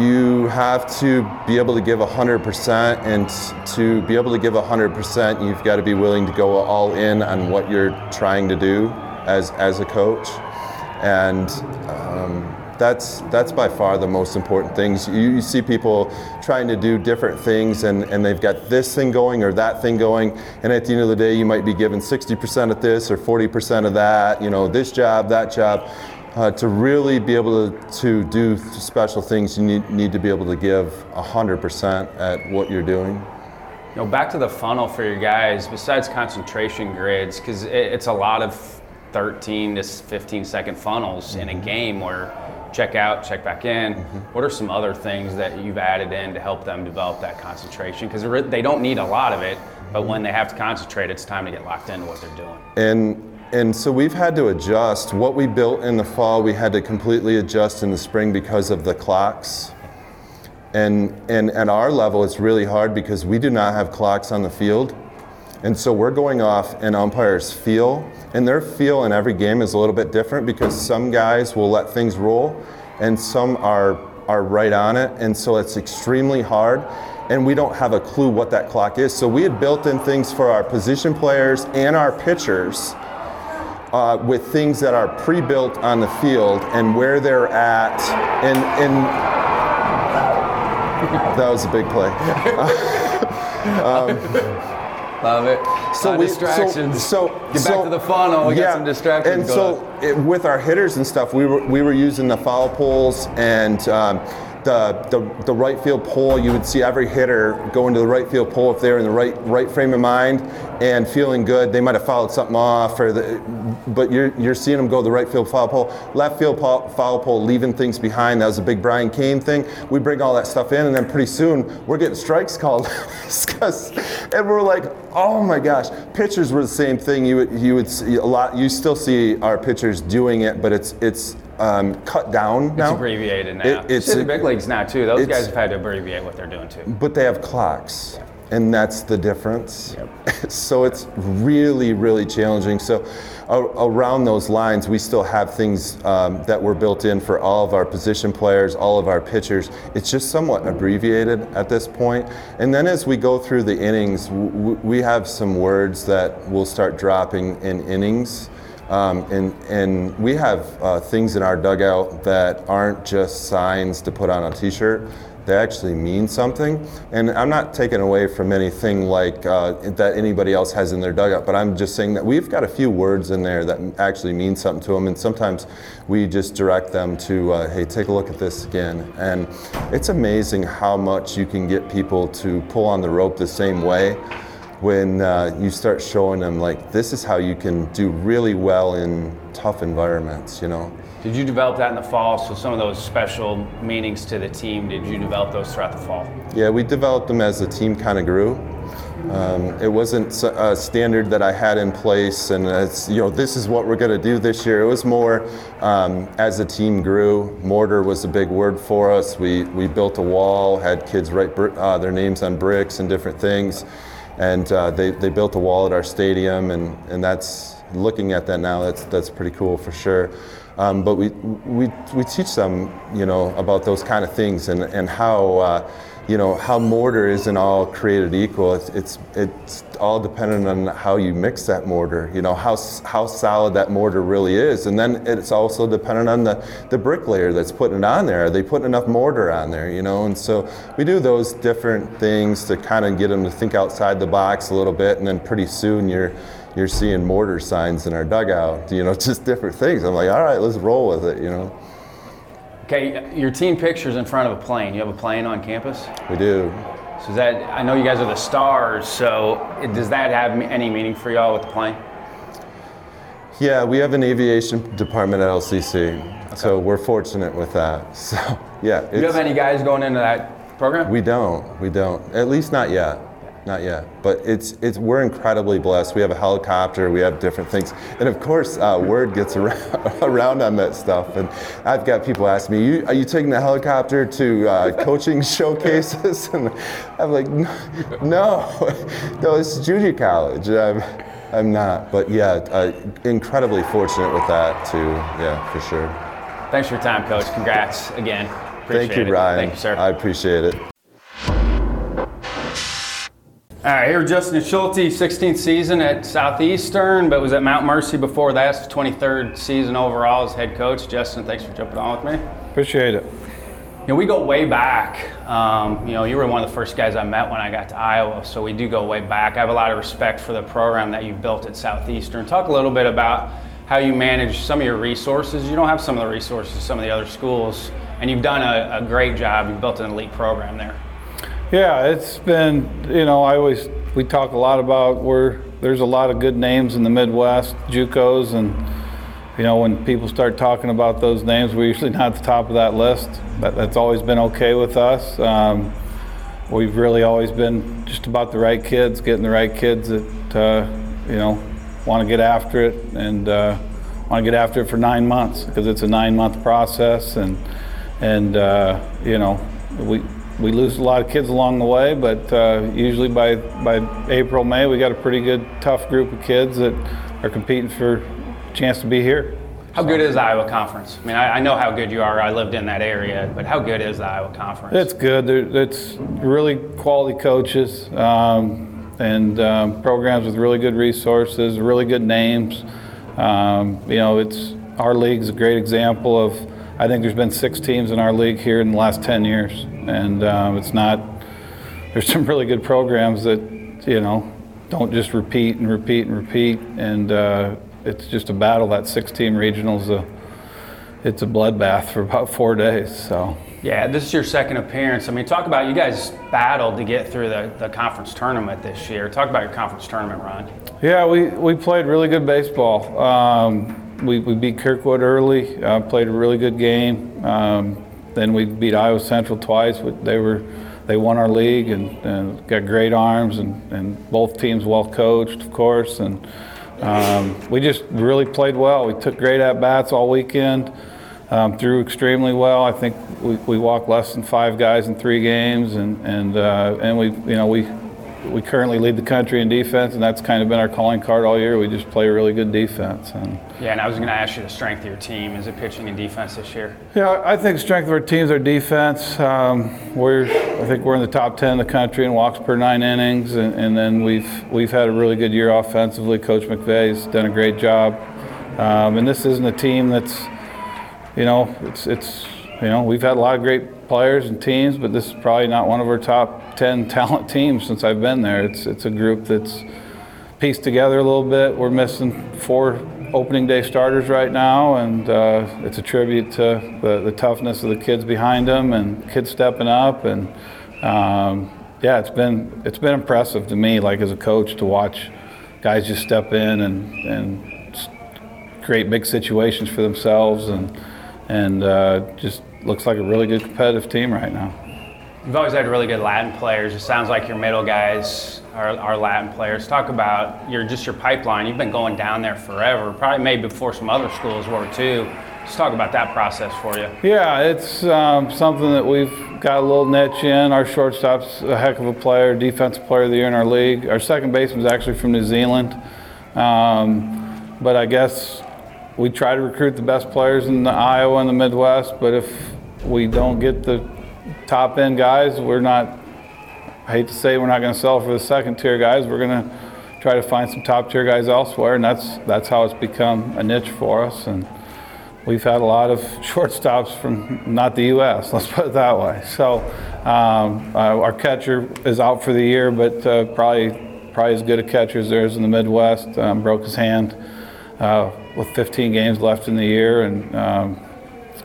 Speaker 6: You have to be able to give 100%, and to be able to give 100%, you've got to be willing to go all in on what you're trying to do as, as a coach. And um, that's, that's by far the most important things. You, you see people trying to do different things, and, and they've got this thing going or that thing going, and at the end of the day, you might be given 60% of this or 40% of that, you know, this job, that job. Uh, to really be able to, to do special things, you need, need to be able to give 100% at what you're doing.
Speaker 1: You know, back to the funnel for your guys, besides concentration grids, because it, it's a lot of 13 to 15 second funnels in a game where check out, check back in. Mm-hmm. What are some other things that you've added in to help them develop that concentration? Because they don't need a lot of it, but when they have to concentrate, it's time to get locked into what they're doing.
Speaker 6: And and so we've had to adjust. What we built in the fall, we had to completely adjust in the spring because of the clocks. And and at our level, it's really hard because we do not have clocks on the field. And so we're going off an umpire's feel, and their feel in every game is a little bit different because some guys will let things roll, and some are are right on it, and so it's extremely hard. And we don't have a clue what that clock is. So we had built in things for our position players and our pitchers uh, with things that are pre-built on the field and where they're at, and and that was a big play.
Speaker 1: Love it.
Speaker 6: So we so, so
Speaker 1: Get back
Speaker 6: so-
Speaker 1: to the funnel. We got
Speaker 6: yeah,
Speaker 1: some distractions
Speaker 6: And
Speaker 1: going
Speaker 6: so it, with our hitters and stuff, we were we were using the foul poles and um, the, the, the right field pole, you would see every hitter go into the right field pole if they're in the right right frame of mind and feeling good. They might have fouled something off, or the, but you're you're seeing them go to the right field foul pole, left field foul pole, leaving things behind. That was a big Brian Cain thing. We bring all that stuff in, and then pretty soon we're getting strikes called, and we're like, oh my gosh. Pitchers were the same thing. You would you would see a lot. You still see our pitchers doing it, but it's it's um, cut down now.
Speaker 1: It's abbreviated now.
Speaker 6: It- it's
Speaker 1: it's the big leagues now too. Those guys have had to abbreviate what they're doing too.
Speaker 6: But they have clocks, and that's the difference. so it's really, really challenging. So around those lines, we still have things um, that were built in for all of our position players, all of our pitchers. It's just somewhat abbreviated at this point. And then as we go through the innings, w- we have some words that will start dropping in innings. Um, and, and we have uh, things in our dugout that aren't just signs to put on a t-shirt. They actually mean something. And I'm not taking away from anything like uh, that anybody else has in their dugout, but I'm just saying that we've got a few words in there that actually mean something to them. And sometimes we just direct them to, uh, hey, take a look at this again. And it's amazing how much you can get people to pull on the rope the same way when uh, you start showing them like this is how you can do really well in tough environments you know?
Speaker 1: Did you develop that in the fall? So some of those special meanings to the team, did you develop those throughout the fall?
Speaker 6: yeah we developed them as the team kind of grew. Um, it wasn't a standard that i had in place and it's you know this is what we're going to do this year. It was more um, as the team grew mortar was a big word for us. We, we built a wall had kids write uh, their names on bricks and different things and uh, they, they built a wall at our stadium and, and that's looking at that now that's that's pretty cool for sure. Um, but we, we we teach them you know about those kind of things and, and how uh, you know how mortar isn't all created equal. It's, it's it's all dependent on how you mix that mortar you know how how solid that mortar really is. And then it's also dependent on the the bricklayer that's putting it on there. Are they putting enough mortar on there you know? And so we do those different things to kind of get them to think outside the box a little bit. And then pretty soon you're you're seeing mortar signs in our dugout you know just different things. I'm like all right let's roll with it you know
Speaker 1: Okay, your team picture's in front of a plane. You have a plane on campus?
Speaker 6: we do
Speaker 1: So is that, I know you guys are the stars, so does that have any meaning for y'all with the plane?
Speaker 6: Yeah, we have an aviation department at LCC, so we're fortunate with that. So, yeah,
Speaker 1: Do you have any guys going into that program?
Speaker 6: we don't, we don't, at least not yet, not yet. But it's it's we're incredibly blessed. We have a helicopter, we have different things, and of course, uh, word gets around, around on that stuff. And I've got people ask me, you, "Are you taking the helicopter to uh, coaching showcases?" And I'm like, "No, no, it's junior college." I'm, I'm not, but yeah, uh, incredibly fortunate with that too. Yeah, for sure.
Speaker 1: Thanks for your time, Coach. Congrats again. Appreciate
Speaker 6: Thank you,
Speaker 1: it.
Speaker 6: Ryan.
Speaker 1: Thank you, sir.
Speaker 6: I appreciate it.
Speaker 1: All right, here Justin Schulte, 16th season at Southeastern, but was at Mount Mercy before that. It's 23rd season overall as head coach. Justin, thanks for jumping on with me.
Speaker 7: Appreciate it.
Speaker 1: You know, we go way back. Um, you know, you were one of the first guys I met when I got to Iowa, so we do go way back. I have a lot of respect for the program that you've built at Southeastern. Talk a little bit about how you manage some of your resources. You don't have some of the resources some of the other schools, and you've done a, a great job. You've built an elite program there.
Speaker 7: Yeah, it's been, you know, I always, we talk a lot about where there's a lot of good names in the Midwest, JUCOs, and, you know, when people start talking about those names, we're usually not at the top of that list. That, that's always been okay with us. Um, we've really always been just about the right kids, getting the right kids that, uh, you know, want to get after it and uh, want to get after it for nine months because it's a nine month process and, and uh, you know, we, we lose a lot of kids along the way, but uh, usually by, by April, May, we got a pretty good, tough group of kids that are competing for a chance to be here.
Speaker 1: How good is the Iowa Conference? I mean, I, I know how good you are. I lived in that area, but how good is the Iowa Conference?
Speaker 7: It's good. There- It's really quality coaches um, and um, programs with really good resources, really good names. Um, you know, it's our league's a great example of. I think there's been six teams in our league here in the last 10 years, and um, it's not. There's some really good programs that you know don't just repeat and repeat and repeat, and uh, it's just a battle. That six-team regional's a it's a bloodbath for about four days. So.
Speaker 1: Yeah, this is your second appearance. I mean, talk about you guys battled to get through the, the conference tournament this year. Talk about your conference tournament run.
Speaker 7: Yeah, we, we played really good baseball. Um, we, we beat Kirkwood early, uh, played a really good game. Um, then we beat Iowa Central twice. They were they won our league and, and got great arms and, and both teams well coached, of course. And um, we just really played well. We took great at bats all weekend um, threw extremely well. I think we, we walked less than five guys in three games, and and uh, and we you know we we currently lead the country in defense, and that's kind of been our calling card all year. We just play a really good defense. And
Speaker 1: yeah, and I was going to ask you the strength of your team. Is it pitching and defense this year?
Speaker 7: Yeah, I think strength of our team is our defense. Um, we're I think we're in the top ten in the country in walks per nine innings, and, and then we've we've had a really good year offensively. Coach McVay's done a great job, um, and this isn't a team that's you know, it's it's you know we've had a lot of great players and teams, but this is probably not one of our top ten talent teams since I've been there. It's it's a group that's pieced together a little bit. We're missing four opening day starters right now, and uh, it's a tribute to the, the toughness of the kids behind them and kids stepping up. And um, yeah, it's been it's been impressive to me, like as a coach, to watch guys just step in and and create big situations for themselves and and uh, just looks like a really good competitive team right now.
Speaker 1: You've always had really good Latin players. It sounds like your middle guys are, are Latin players. Talk about your just your pipeline. You've been going down there forever, probably maybe before some other schools were too. Just talk about that process for you.
Speaker 7: Yeah, it's um, something that we've got a little niche in. Our shortstop's a heck of a player, defensive player of the year in our league. Our second baseman's actually from New Zealand. Um, but I guess we try to recruit the best players in the Iowa and the Midwest, but if we don't get the top end guys, we're not, I hate to say we're not going to sell for the second tier guys. We're going to try to find some top tier guys elsewhere, and that's, that's how it's become a niche for us. And we've had a lot of shortstops from not the U.S., let's put it that way. So um, uh, our catcher is out for the year, but uh, probably, probably as good a catcher as there is in the Midwest. Um, broke his hand. Uh, with 15 games left in the year, and um,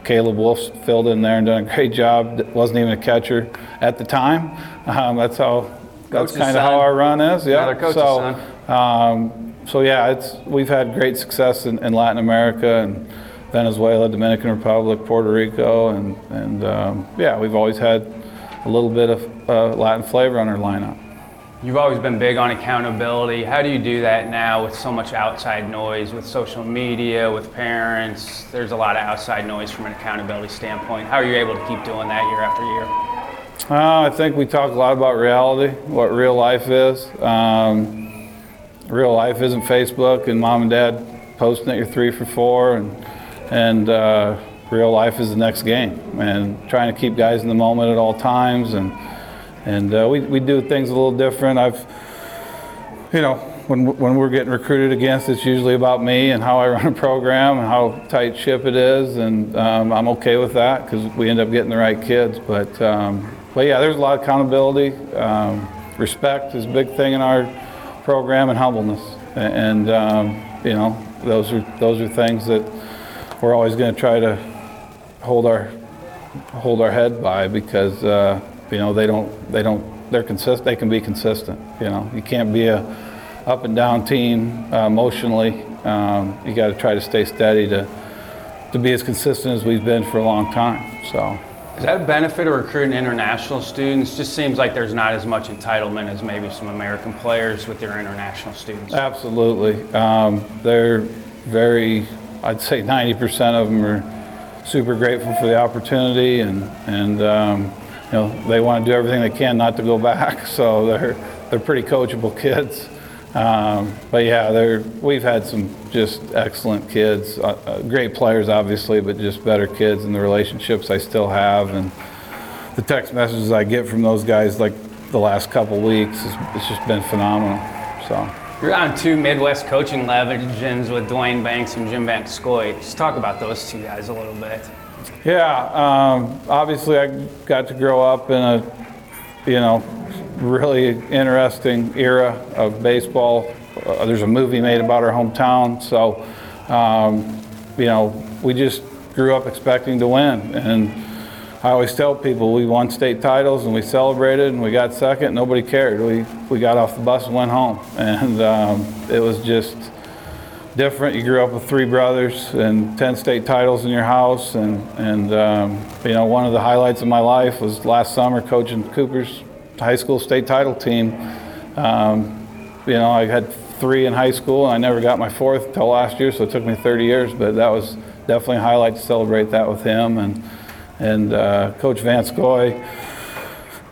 Speaker 7: Caleb Wolf filled in there and done a great job. wasn't even a catcher at the time. Um, that's how. That's kind of how our run is. Yeah.
Speaker 1: so,
Speaker 7: um, so yeah, it's we've had great success in, in, Latin America and Venezuela, Dominican Republic, Puerto Rico, and and um, yeah, we've always had a little bit of uh, Latin flavor on our lineup.
Speaker 1: You've always been big on accountability. How do you do that now with so much outside noise, with social media, with parents? There's a lot of outside noise from an accountability standpoint. How are you able to keep doing that year after year?
Speaker 7: Uh, I think we talk a lot about reality, what real life is. Um, real life isn't Facebook and mom and dad posting that you're three for four, and and uh, real life is the next game, and trying to keep guys in the moment at all times and and uh, we, we do things a little different. I've, you know, when, when we're getting recruited against, it's usually about me and how I run a program and how tight ship it is, and um, I'm okay with that because we end up getting the right kids. But, um, but yeah, there's a lot of accountability. Um, respect is a big thing in our program, and humbleness. And um, you know, those are those are things that we're always going to try to hold our hold our head by because. Uh, you know, they don't, they don't, they're consistent. They can be consistent. You know, you can't be a up and down team uh, emotionally. Um, you got to try to stay steady to to be as consistent as we've been for a long time. So.
Speaker 1: Is that a benefit of recruiting international students? Just seems like there's not as much entitlement as maybe some American players with their international students.
Speaker 7: Absolutely. Um, they're very, I'd say 90% of them are super grateful for the opportunity and, and um, you know, they want to do everything they can not to go back. So they're they're pretty coachable kids. Um, but yeah, they're we've had some just excellent kids, uh, uh, great players obviously, but just better kids and the relationships I still have and the text messages I get from those guys like the last couple weeks, it's, it's just been phenomenal. So.
Speaker 1: You're on two Midwest coaching legends with Duane Banks and Jim Van Scoy. Just talk about those two guys a little bit.
Speaker 7: Yeah, um, obviously I got to grow up in a, you know, really interesting era of baseball. Uh, there's a movie made about our hometown, so um, you know we just grew up expecting to win. And I always tell people we won state titles and we celebrated and we got second. Nobody cared. We, we got off the bus and went home. And um, it was just different. You grew up with three brothers and 10 state titles in your house. And, and um, you know, one of the highlights of my life was last summer coaching Cooper's high school state title team. Um, you know, I had three in high school and I never got my fourth until last year, so it took me 30 years, but that was definitely a highlight to celebrate that with him. And, and uh, Coach Van Scoy,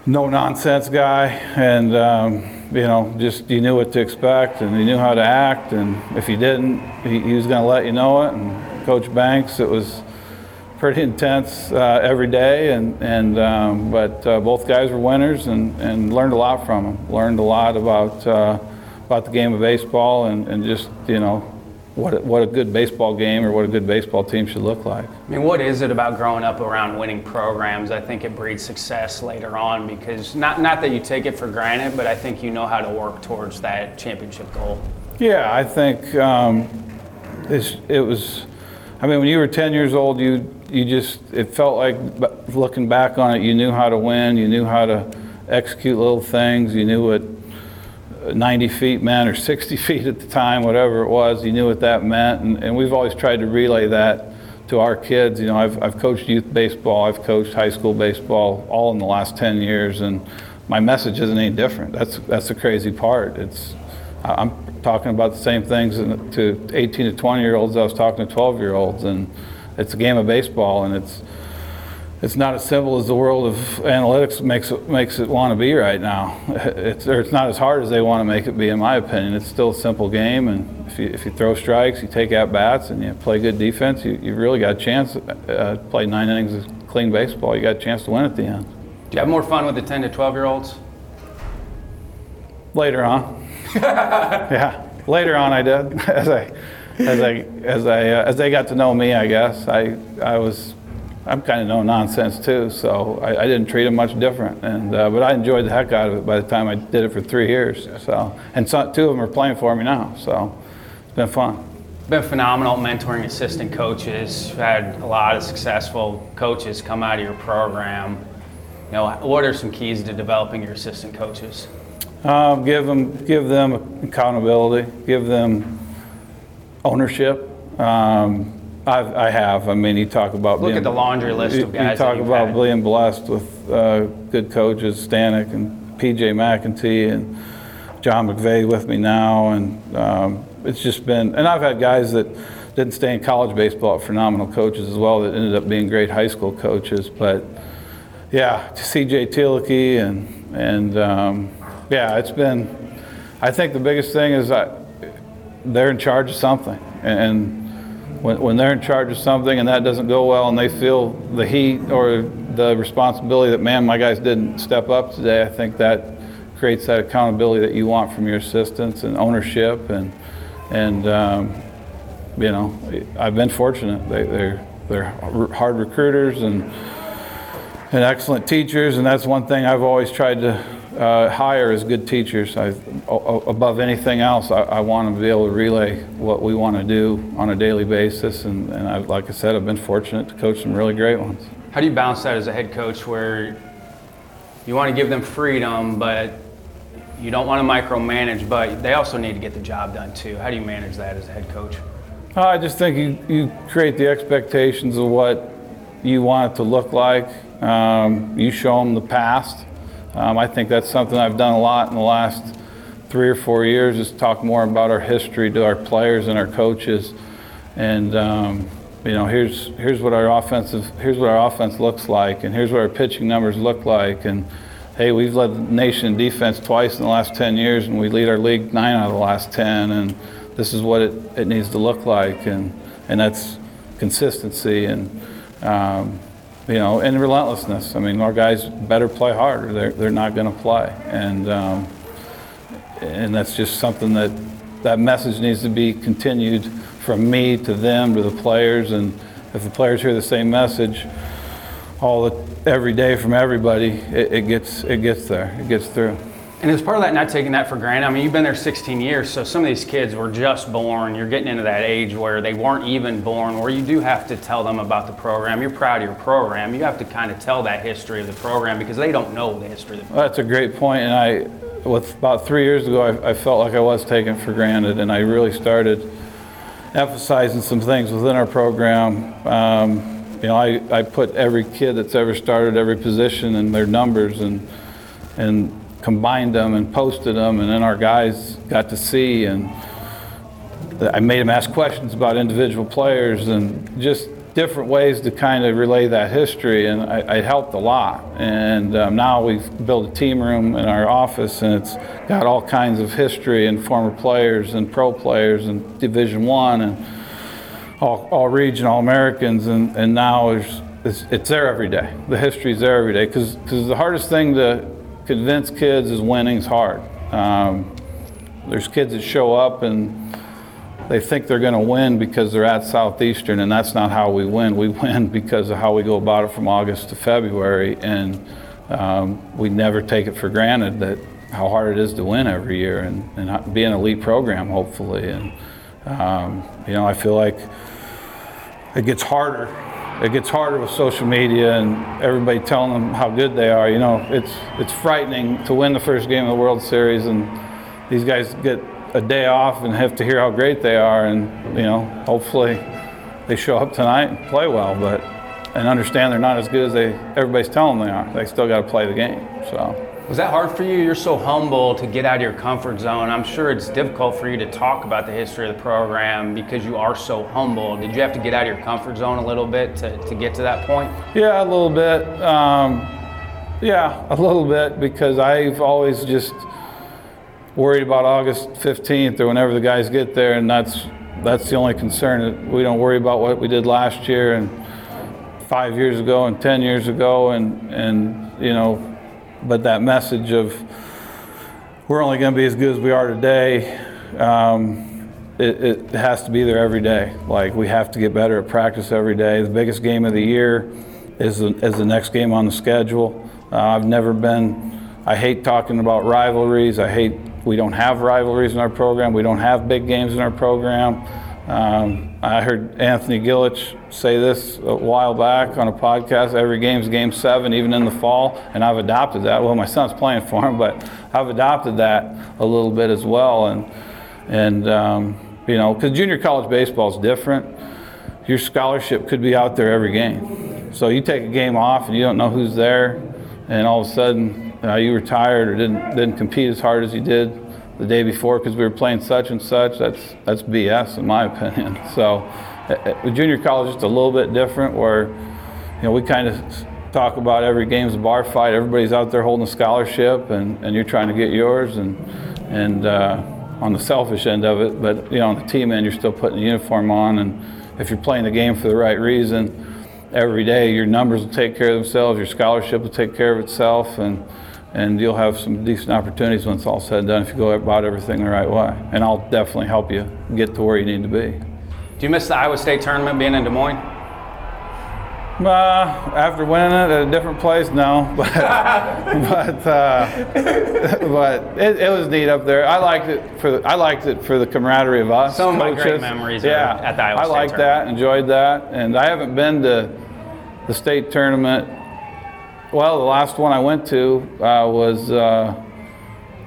Speaker 7: no nonsense guy, and um, you know, just you knew what to expect, and you knew how to act, and if you didn't, he, he was going to let you know it. And Coach Banks, it was pretty intense uh, every day, and and um, but uh, both guys were winners, and, and learned a lot from them. Learned a lot about uh, about the game of baseball, and, and just you know what a, what a good baseball game or what a good baseball team should look like.
Speaker 1: I mean, what is it about growing up around winning programs? I think it breeds success later on because not not that you take it for granted, but I think you know how to work towards that championship goal.
Speaker 7: Yeah, I think um, it's, it was. I mean, when you were 10 years old, you you just it felt like looking back on it, you knew how to win, you knew how to execute little things, you knew what 90 feet meant or 60 feet at the time, whatever it was. You knew what that meant. And, and we've always tried to relay that to our kids. You know, I've, I've coached youth baseball, I've coached high school baseball all in the last 10 years. And my message isn't any different. That's, that's the crazy part. It's, I'm talking about the same things to 18 to 20 year olds I was talking to 12 year olds. And it's a game of baseball and it's, it's not as simple as the world of analytics makes it, makes it want to be right now. It's, or it's not as hard as they want to make it be, in my opinion. It's still a simple game, and if you, if you throw strikes, you take at bats, and you play good defense, you, you really got a chance. Uh, play nine innings of clean baseball, you got a chance to win at the end.
Speaker 1: Do you have more fun with the 10 to 12 year olds?
Speaker 7: Later on, yeah, later on I did as I as I as I uh, as they got to know me. I guess I I was I'm kind of no nonsense too, so I, I, didn't treat him much different. And uh, but I enjoyed the heck out of it by the time I did it for three years. So and so, two of them are playing for me now, so it's been fun.
Speaker 1: Been phenomenal mentoring assistant coaches. Had a lot of successful coaches come out of your program. You know, what are some keys to developing your assistant coaches?
Speaker 7: Um, give them give them accountability. Give them ownership. Um, I've, I have. I mean, you talk about
Speaker 1: look
Speaker 7: being,
Speaker 1: at the laundry list of guys.
Speaker 7: You talk about
Speaker 1: had.
Speaker 7: being blessed with uh, good coaches, Stanek and PJ McEntee and John McVeigh with me now, and um, it's just been. And I've had guys that didn't stay in college baseball, phenomenal coaches as well, that ended up being great high school coaches. But yeah, C.J. Tielicke and and um, yeah, it's been. I think the biggest thing is that they're in charge of something, and when, when they're in charge of something and that doesn't go well and they feel the heat or the responsibility that, man, my guys didn't step up today, I think that creates that accountability that you want from your assistants and ownership. And, and um, you know, I've been fortunate. They, they're, they're hard recruiters and, and excellent teachers, and that's one thing I've always tried to uh, hire as good teachers. I, above anything else, I, I, want to be able to relay what we want to do on a daily basis. And, and I, like I said, I've been fortunate to coach some really great ones.
Speaker 1: How do you balance that as a head coach where you want to give them freedom, but you don't want to micromanage, but they also need to get the job done too? How do you manage that as a head coach?
Speaker 7: Uh, I just think you, you create the expectations of what you want it to look like. Um, you show them the past um, I think that's something I've done a lot in the last three or four years is talk more about our history to our players and our coaches. And um, you know, here's here's what our offensive here's what our offense looks like, and here's what our pitching numbers look like. And hey, we've led the nation in defense twice in the last 10 years, and we lead our league nine out of the last 10. And this is what it, it needs to look like, and and that's consistency and. Um, you know, and relentlessness. I mean, our guys better play harder. They're, they're not going to play. And, um, and that's just something that that message needs to be continued from me to them to the players. And if the players hear the same message all the, every day from everybody, it, it, gets, it gets there. It gets through.
Speaker 1: And as part of that, not taking that for granted, I mean, you've been there 16 years, so some of these kids were just born. You're getting into that age where they weren't even born, where you do have to tell them about the program. You're proud of your program. You have to kind of tell that history of the program because they don't know the history of the program.
Speaker 7: That's a great point, and I, with about three years ago, I, I felt like I was taken for granted, and I really started emphasizing some things within our program. Um, you know, I, I put every kid that's ever started every position and their numbers and and combined them and posted them, and then our guys got to see and I made them ask questions about individual players and just different ways to kind of relay that history, and I, it helped a lot. And um, now we've built a team room in our office, and it's got all kinds of history and former players and pro players and Division One and all, all region, all Americans, and, and now it's, it's, it's there every day. The history's there every day because the hardest thing to convince kids is winning's hard. Um, there's kids that show up and they think they're going to win because they're at Southeastern, and that's not how we win. We win because of how we go about it from August to February, and um, we never take it for granted that how hard it is to win every year and, and be an elite program, hopefully. And um, you know, I feel like it gets harder. It gets harder with social media and everybody telling them how good they are. You know, it's it's frightening to win the first game of the World Series, and these guys get a day off and have to hear how great they are, and you know, hopefully they show up tonight and play well, but and understand they're not as good as they everybody's telling them they are. They still got to play the game. So.
Speaker 1: Was that hard for you? You're so humble to get out of your comfort zone. I'm sure it's difficult for you to talk about the history of the program because you are so humble. Did you have to get out of your comfort zone a little bit to, to get to that point?
Speaker 7: Yeah, a little bit. Um, yeah, a little bit because I've always just worried about August 15th or whenever the guys get there, and that's that's the only concern. We don't worry about what we did last year and five years ago and 10 years ago, and and you know, but that message of we're only going to be as good as we are today. Um, it, it, has to be there every day. Like we have to get better at practice every day. The biggest game of the year is the, is the next game on the schedule. Uh, I've never been. I hate talking about rivalries. I hate we don't have rivalries in our program. We don't have big games in our program. Um, I heard Anthony Gillich say this a while back on a podcast. Every game's game seven, even in the fall, and I've adopted that. Well, my son's playing for him, but I've adopted that a little bit as well. And and um, you know, because junior college baseball is different. Your scholarship could be out there every game. So you take a game off and you don't know who's there, and all of a sudden uh, you were tired or didn't didn't compete as hard as you did the day before because we were playing such and such. That's that's BS in my opinion. So with junior college, it's a little bit different where you know we kind of talk about every game's a bar fight. Everybody's out there holding a scholarship, and, and you're trying to get yours, and and uh, on the selfish end of it. But you know on the team end, you're still putting the uniform on, and if you're playing the game for the right reason. Every day, your numbers will take care of themselves. Your scholarship will take care of itself, and and you'll have some decent opportunities when it's all said and done if you go about everything the right way. And I'll definitely help you get to where you need to be.
Speaker 1: Do you miss the Iowa State tournament being in Des Moines?
Speaker 7: Uh, after winning it at a different place, no, but but uh, but it, it, was neat up there. I liked it for the, I liked it for the camaraderie of us.
Speaker 1: Some of my great memories yeah, at the Iowa State.
Speaker 7: I liked that, enjoyed that, and I haven't been to the state tournament well, the last one I went to uh, was uh,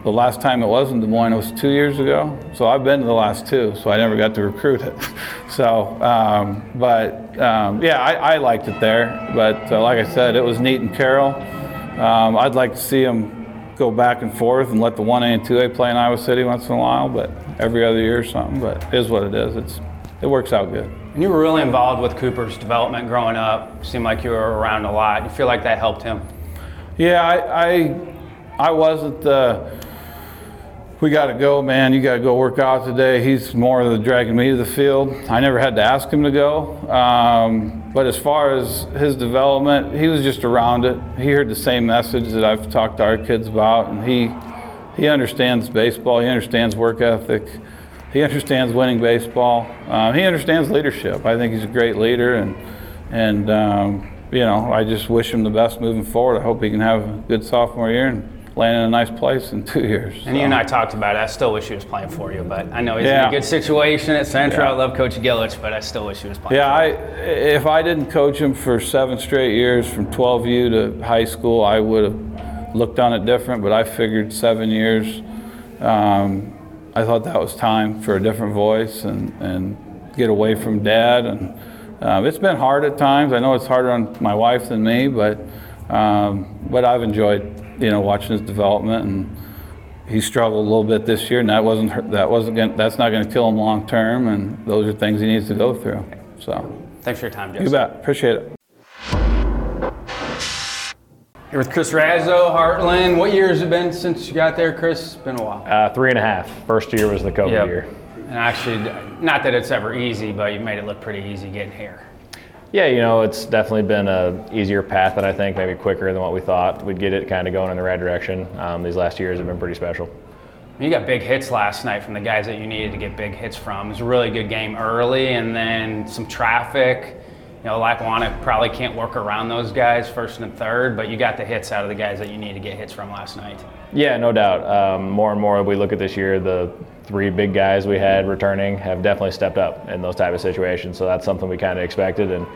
Speaker 7: the last time it was in Des Moines. It was two years ago. So I've been to the last two, so I never got to recruit it. so, um, but um, yeah, I, I, liked it there. But uh, like I said, it was neat and Carroll. Um, I'd like to see them go back and forth and let the 1A and 2A play in Iowa City once in a while, but every other year or something. But is what it is. It's, it works out good.
Speaker 1: And you were really involved with Cooper's development growing up. Seemed like you were around a lot. You feel like that helped him?
Speaker 7: Yeah, I, I, I wasn't the. We got to go, man. You got to go work out today. He's more of the dragging me to the field. I never had to ask him to go. Um, but as far as his development, he was just around it. He heard the same message that I've talked to our kids about, and he he understands baseball. He understands work ethic. He understands winning baseball. Uh, he understands leadership. I think he's a great leader, and and um, you know I just wish him the best moving forward. I hope he can have a good sophomore year and land in a nice place in two years.
Speaker 1: And you and I talked about it. I still wish he was playing for you, but I know he's in a good situation at Central.
Speaker 7: Yeah.
Speaker 1: I love Coach Gillich, but I still wish he was playing.
Speaker 7: Yeah, I if I didn't coach him for seven straight years from 12U to high school, I would have looked on it different. But I figured seven years. Um, I thought that was time for a different voice and and get away from dad. And um, it's been hard at times. I know it's harder on my wife than me, but um, but I've enjoyed you know watching his development and. He struggled a little bit this year, and that wasn't that wasn't gonna, that's not going to kill him long term. And those are things he needs to go through. So.
Speaker 1: Thanks for your time, Justin.
Speaker 7: You bet. Appreciate it.
Speaker 1: Here with Chris Razo, Heartland. What year has it been since you got there, Chris? It's been a while.
Speaker 8: Uh, three and a half. First year was the COVID
Speaker 1: Yep.
Speaker 8: year.
Speaker 1: And actually, not that it's ever easy, but you made it look pretty easy getting here.
Speaker 8: Yeah, you know, it's definitely been a easier path than I think, maybe quicker than what we thought. We'd get it kind of going in the right direction. Um, these last years have been pretty special.
Speaker 1: You got big hits last night from the guys that you needed to get big hits from. It was a really good game early, and then some traffic. Know, Lackawanna probably can't work around those guys first and third, but you got the hits out of the guys that you need to get hits from last night.
Speaker 8: Yeah, no doubt. Um, more and more we look at this year, the three big guys we had returning have definitely stepped up in those type of situations. So that's something we kind of expected. And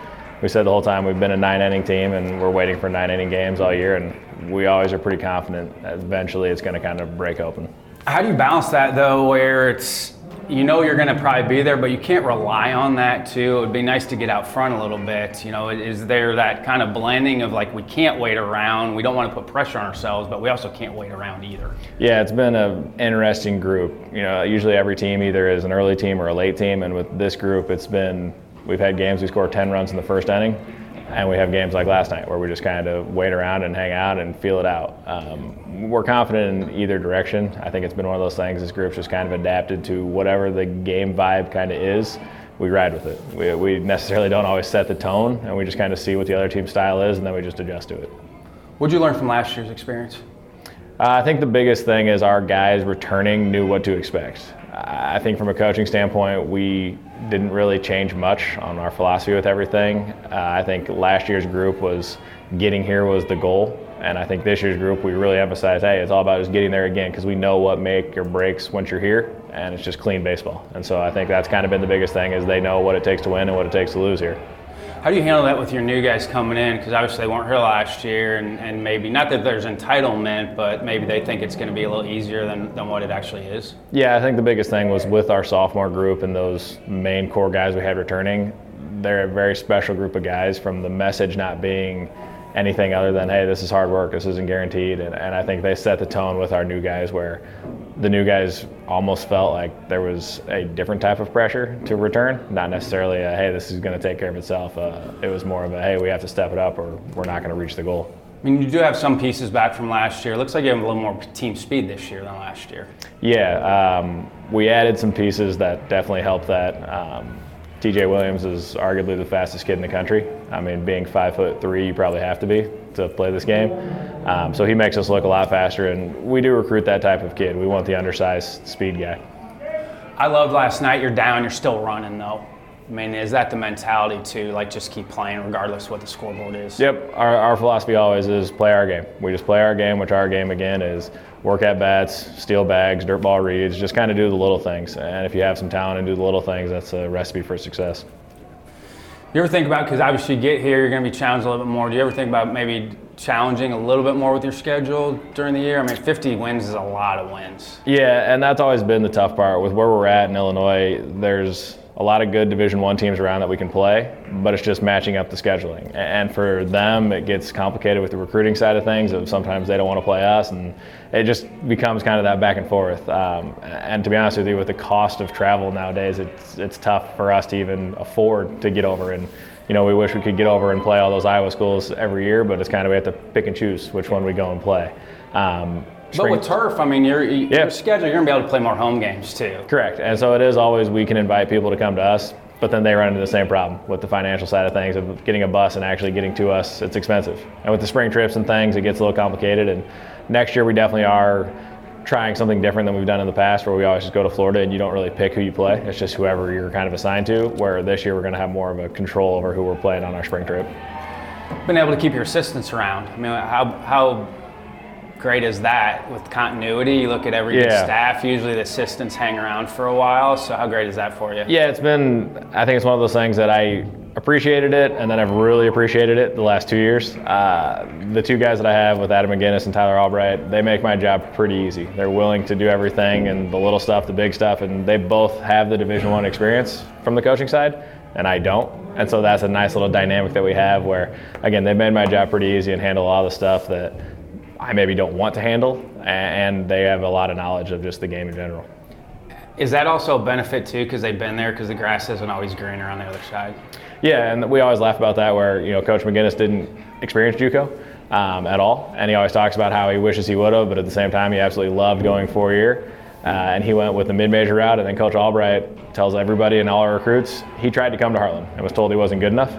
Speaker 8: we said the whole time we've been a nine inning team and we're waiting for nine inning games all year. And we always are pretty confident that eventually it's going to kind of break open.
Speaker 1: How do you balance that though, where it's you know you're going to probably be there, but you can't rely on that too. It would be nice to get out front a little bit. You know, is there that kind of blending of like we can't wait around, we don't want to put pressure on ourselves, but we also can't wait around either.
Speaker 8: Yeah, it's been an interesting group. You know, usually every team either is an early team or a late team, and with this group, it's been we've had games we score 10 runs in the first inning, and we have games like last night where we just kind of wait around and hang out and feel it out. Um, we're confident in either direction. I think it's been one of those things. This group's just kind of adapted to whatever the game vibe kind of is. We ride with it. We, we necessarily don't always set the tone, and we just kind of see what the other team's style is, and then we just adjust to it.
Speaker 1: What'd you learn from last year's experience?
Speaker 8: Uh, I think the biggest thing is our guys returning knew what to expect. I think from a coaching standpoint, we didn't really change much on our philosophy with everything. Uh, I think last year's group was getting here was the goal, and I think this year's group we really emphasized, hey, it's all about just getting there again because we know what make or breaks once you're here, and it's just clean baseball. And so I think that's kind of been the biggest thing is they know what it takes to win and what it takes to lose here.
Speaker 1: How do you handle that with your new guys coming in? Because obviously they weren't here last year, and, and maybe not that there's entitlement, but maybe they think it's going to be a little easier than, than what it actually is.
Speaker 8: Yeah, I think the biggest thing was with our sophomore group and those main core guys we had returning. They're a very special group of guys from the message not being anything other than, hey, this is hard work, this isn't guaranteed. And, and I think they set the tone with our new guys where the new guys almost felt like there was a different type of pressure to return, not necessarily a, hey, this is going to take care of itself. Uh, it was more of a, hey, we have to step it up or we're not going to reach the goal.
Speaker 1: I mean, you do have some pieces back from last year. Looks like you have a little more team speed this year than last year.
Speaker 8: Yeah, um, we added some pieces that definitely helped that. Um, TJ Williams is arguably the fastest kid in the country. I mean, being five foot three, you probably have to be to play this game. Um, so he makes us look a lot faster, and we do recruit that type of kid. We want the undersized speed guy.
Speaker 1: I loved last night. You're down, you're still running though. I mean, is that the mentality to Like, just keep playing regardless what the scoreboard is.
Speaker 8: Yep, our, our philosophy always is play our game. We just play our game, which our game again is work at bats, steal bags, dirt ball reads, just kind of do the little things. And if you have some talent and do the little things, that's a recipe for success.
Speaker 1: You ever think about because obviously you get here, you're going to be challenged a little bit more. Do you ever think about maybe challenging a little bit more with your schedule during the year? I mean, 50 wins is a lot of wins.
Speaker 8: Yeah, and that's always been the tough part with where we're at in Illinois. There's a lot of good Division One teams around that we can play, but it's just matching up the scheduling. And for them, it gets complicated with the recruiting side of things. Of sometimes they don't want to play us, and it just becomes kind of that back and forth. Um, and to be honest with you, with the cost of travel nowadays, it's it's tough for us to even afford to get over. And you know, we wish we could get over and play all those Iowa schools every year, but it's kind of we have to pick and choose which one we go and play. Um,
Speaker 1: But with turf, I mean, your,
Speaker 8: Yeah.
Speaker 1: your schedule, you're going to be able to play more home games too.
Speaker 8: Correct. And so it is always we can invite people to come to us, but then they run into the same problem with the financial side of things of getting a bus and actually getting to us. It's expensive. And with the spring trips and things, it gets a little complicated. And next year we definitely are trying something different than we've done in the past where we always just go to Florida and you don't really pick who you play. It's just whoever you're kind of assigned to, where this year we're going to have more of a control over who we're playing on our spring trip.
Speaker 1: Been able to keep your assistants around. I mean, how, how great is that with continuity? You look at every
Speaker 8: Yeah.
Speaker 1: staff. Usually the assistants hang around for a while. So how great is that for you?
Speaker 8: Yeah, it's been. I think it's one of those things that I appreciated it, and then I've really appreciated it the last two years. Uh, the two guys that I have with Adam McGinnis and Tyler Albright, they make my job pretty easy. They're willing to do everything and the little stuff, the big stuff, and they both have the Division One experience from the coaching side, and I don't. And so that's a nice little dynamic that we have where, again, they made my job pretty easy and handle all the stuff that I maybe don't want to handle, and they have a lot of knowledge of just the game in general.
Speaker 1: Is that also a benefit too because they've been there because the grass isn't always greener on the other side?
Speaker 8: Yeah, and we always laugh about that where, you know, Coach McGinnis didn't experience JUCO um, at all. And he always talks about how he wishes he would have, but at the same time, he absolutely loved going four year. Uh, and he went with the mid major route. And then Coach Albright tells everybody and all our recruits he tried to come to Heartland and was told he wasn't good enough.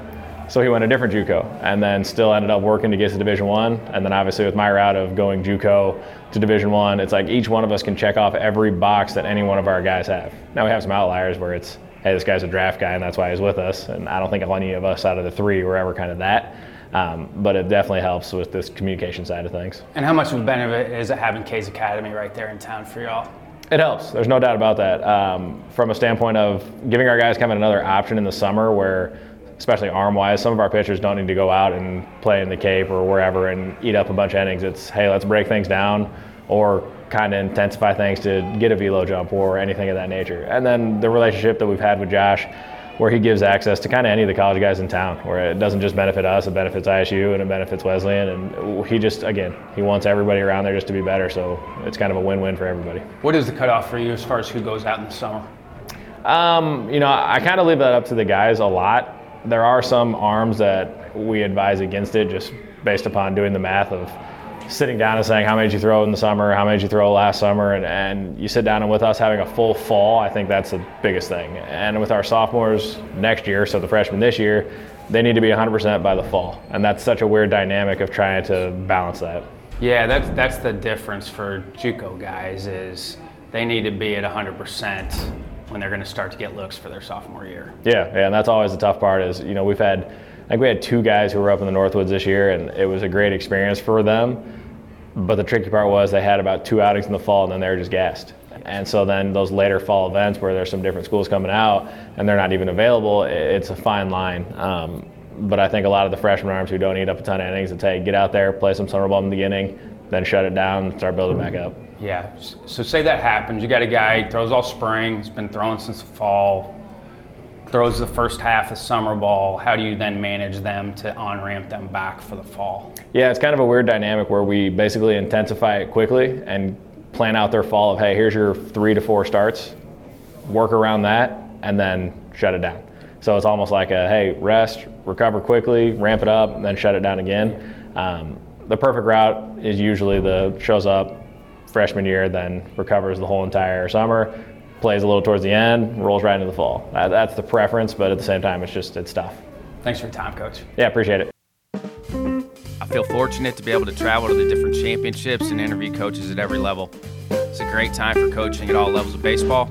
Speaker 8: So he went a different JUCO, and then still ended up working to get to Division One. And then obviously with my route of going JUCO to Division One, it's like each one of us can check off every box that any one of our guys have. Now we have some outliers where it's, hey, this guy's a draft guy, and that's why he's with us. And I don't think any of us out of the three were ever kind of that. Um, but it definitely helps with this communication side of things.
Speaker 1: And how much of a benefit is it having K's Academy right there in town for y'all?
Speaker 8: It helps. There's no doubt about that. Um, from a standpoint of giving our guys kind of another option in the summer where, especially arm wise, some of our pitchers don't need to go out and play in the Cape or wherever and eat up a bunch of innings. It's, hey, let's break things down or kind of intensify things to get a velo jump or anything of that nature. And then the relationship that we've had with Josh, where he gives access to kind of any of the college guys in town, where it doesn't just benefit us, it benefits ISU and it benefits Wesleyan. And he just, again, he wants everybody around there just to be better. So it's kind of a win win for everybody.
Speaker 1: What is the cutoff for you as far as who goes out in the summer?
Speaker 8: Um, you know, I kind of leave that up to the guys a lot. There are some arms that we advise against it just based upon doing the math of sitting down and saying how many did you throw in the summer, how many did you throw last summer, and, and you sit down and with us having a full fall, I think that's the biggest thing. And with our sophomores next year, so the freshmen this year, they need to be 100% by the fall. And that's such a weird dynamic of trying to balance that.
Speaker 1: Yeah, that's that's the difference for JUCO guys is they need to be at 100% when they're going to start to get looks for their sophomore year.
Speaker 8: Yeah, yeah, and that's always the tough part is, you know, we've had, I think we had two guys who were up in the Northwoods this year, and it was a great experience for them. But the tricky part was they had about two outings in the fall, and then they were just gassed. And so then those later fall events where there's some different schools coming out and they're not even available, it's a fine line. Um, but I think a lot of the freshman arms who don't eat up a ton of innings, it's hey, get out there, play some summer ball in the beginning, then shut it down, and start building back up.
Speaker 1: Yeah. So say that happens. You got a guy throws all spring. He's been throwing since the fall. Throws the first half of summer ball. How do you then manage them to on ramp them back for the fall?
Speaker 8: Yeah, it's kind of a weird dynamic where we basically intensify it quickly and plan out their fall of, hey, here's your three to four starts, work around that, and then shut it down. So it's almost like a, hey, rest, recover quickly, ramp it up, and then shut it down again. Um, the perfect route is usually the shows up freshman year, then recovers the whole entire summer, plays a little towards the end, rolls right into the fall. That, that's the preference, but at the same time, it's just, it's tough.
Speaker 1: Thanks for your time, coach.
Speaker 8: Yeah, appreciate it.
Speaker 9: I feel fortunate to be able to travel to the different championships and interview coaches at every level. It's a great time for coaching at all levels of baseball.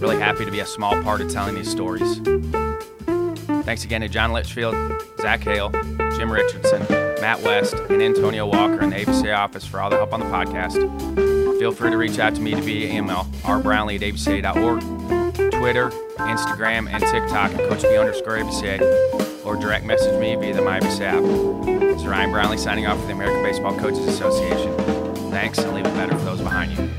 Speaker 9: Really happy to be a small part of telling these stories. Thanks again to John Litchfield, Zach Hale, Jim Richardson, Matt West, and Antonio Walker in the ABCA office for all the help on the podcast. Feel free to reach out to me to via email, rbrownlee at abca.org, Twitter, Instagram, and TikTok at Coach underscore ABCA, or direct message me via the MyABCA app. This is Ryan Brownlee signing off for the American Baseball Coaches Association. Thanks, and leave it better for those behind you.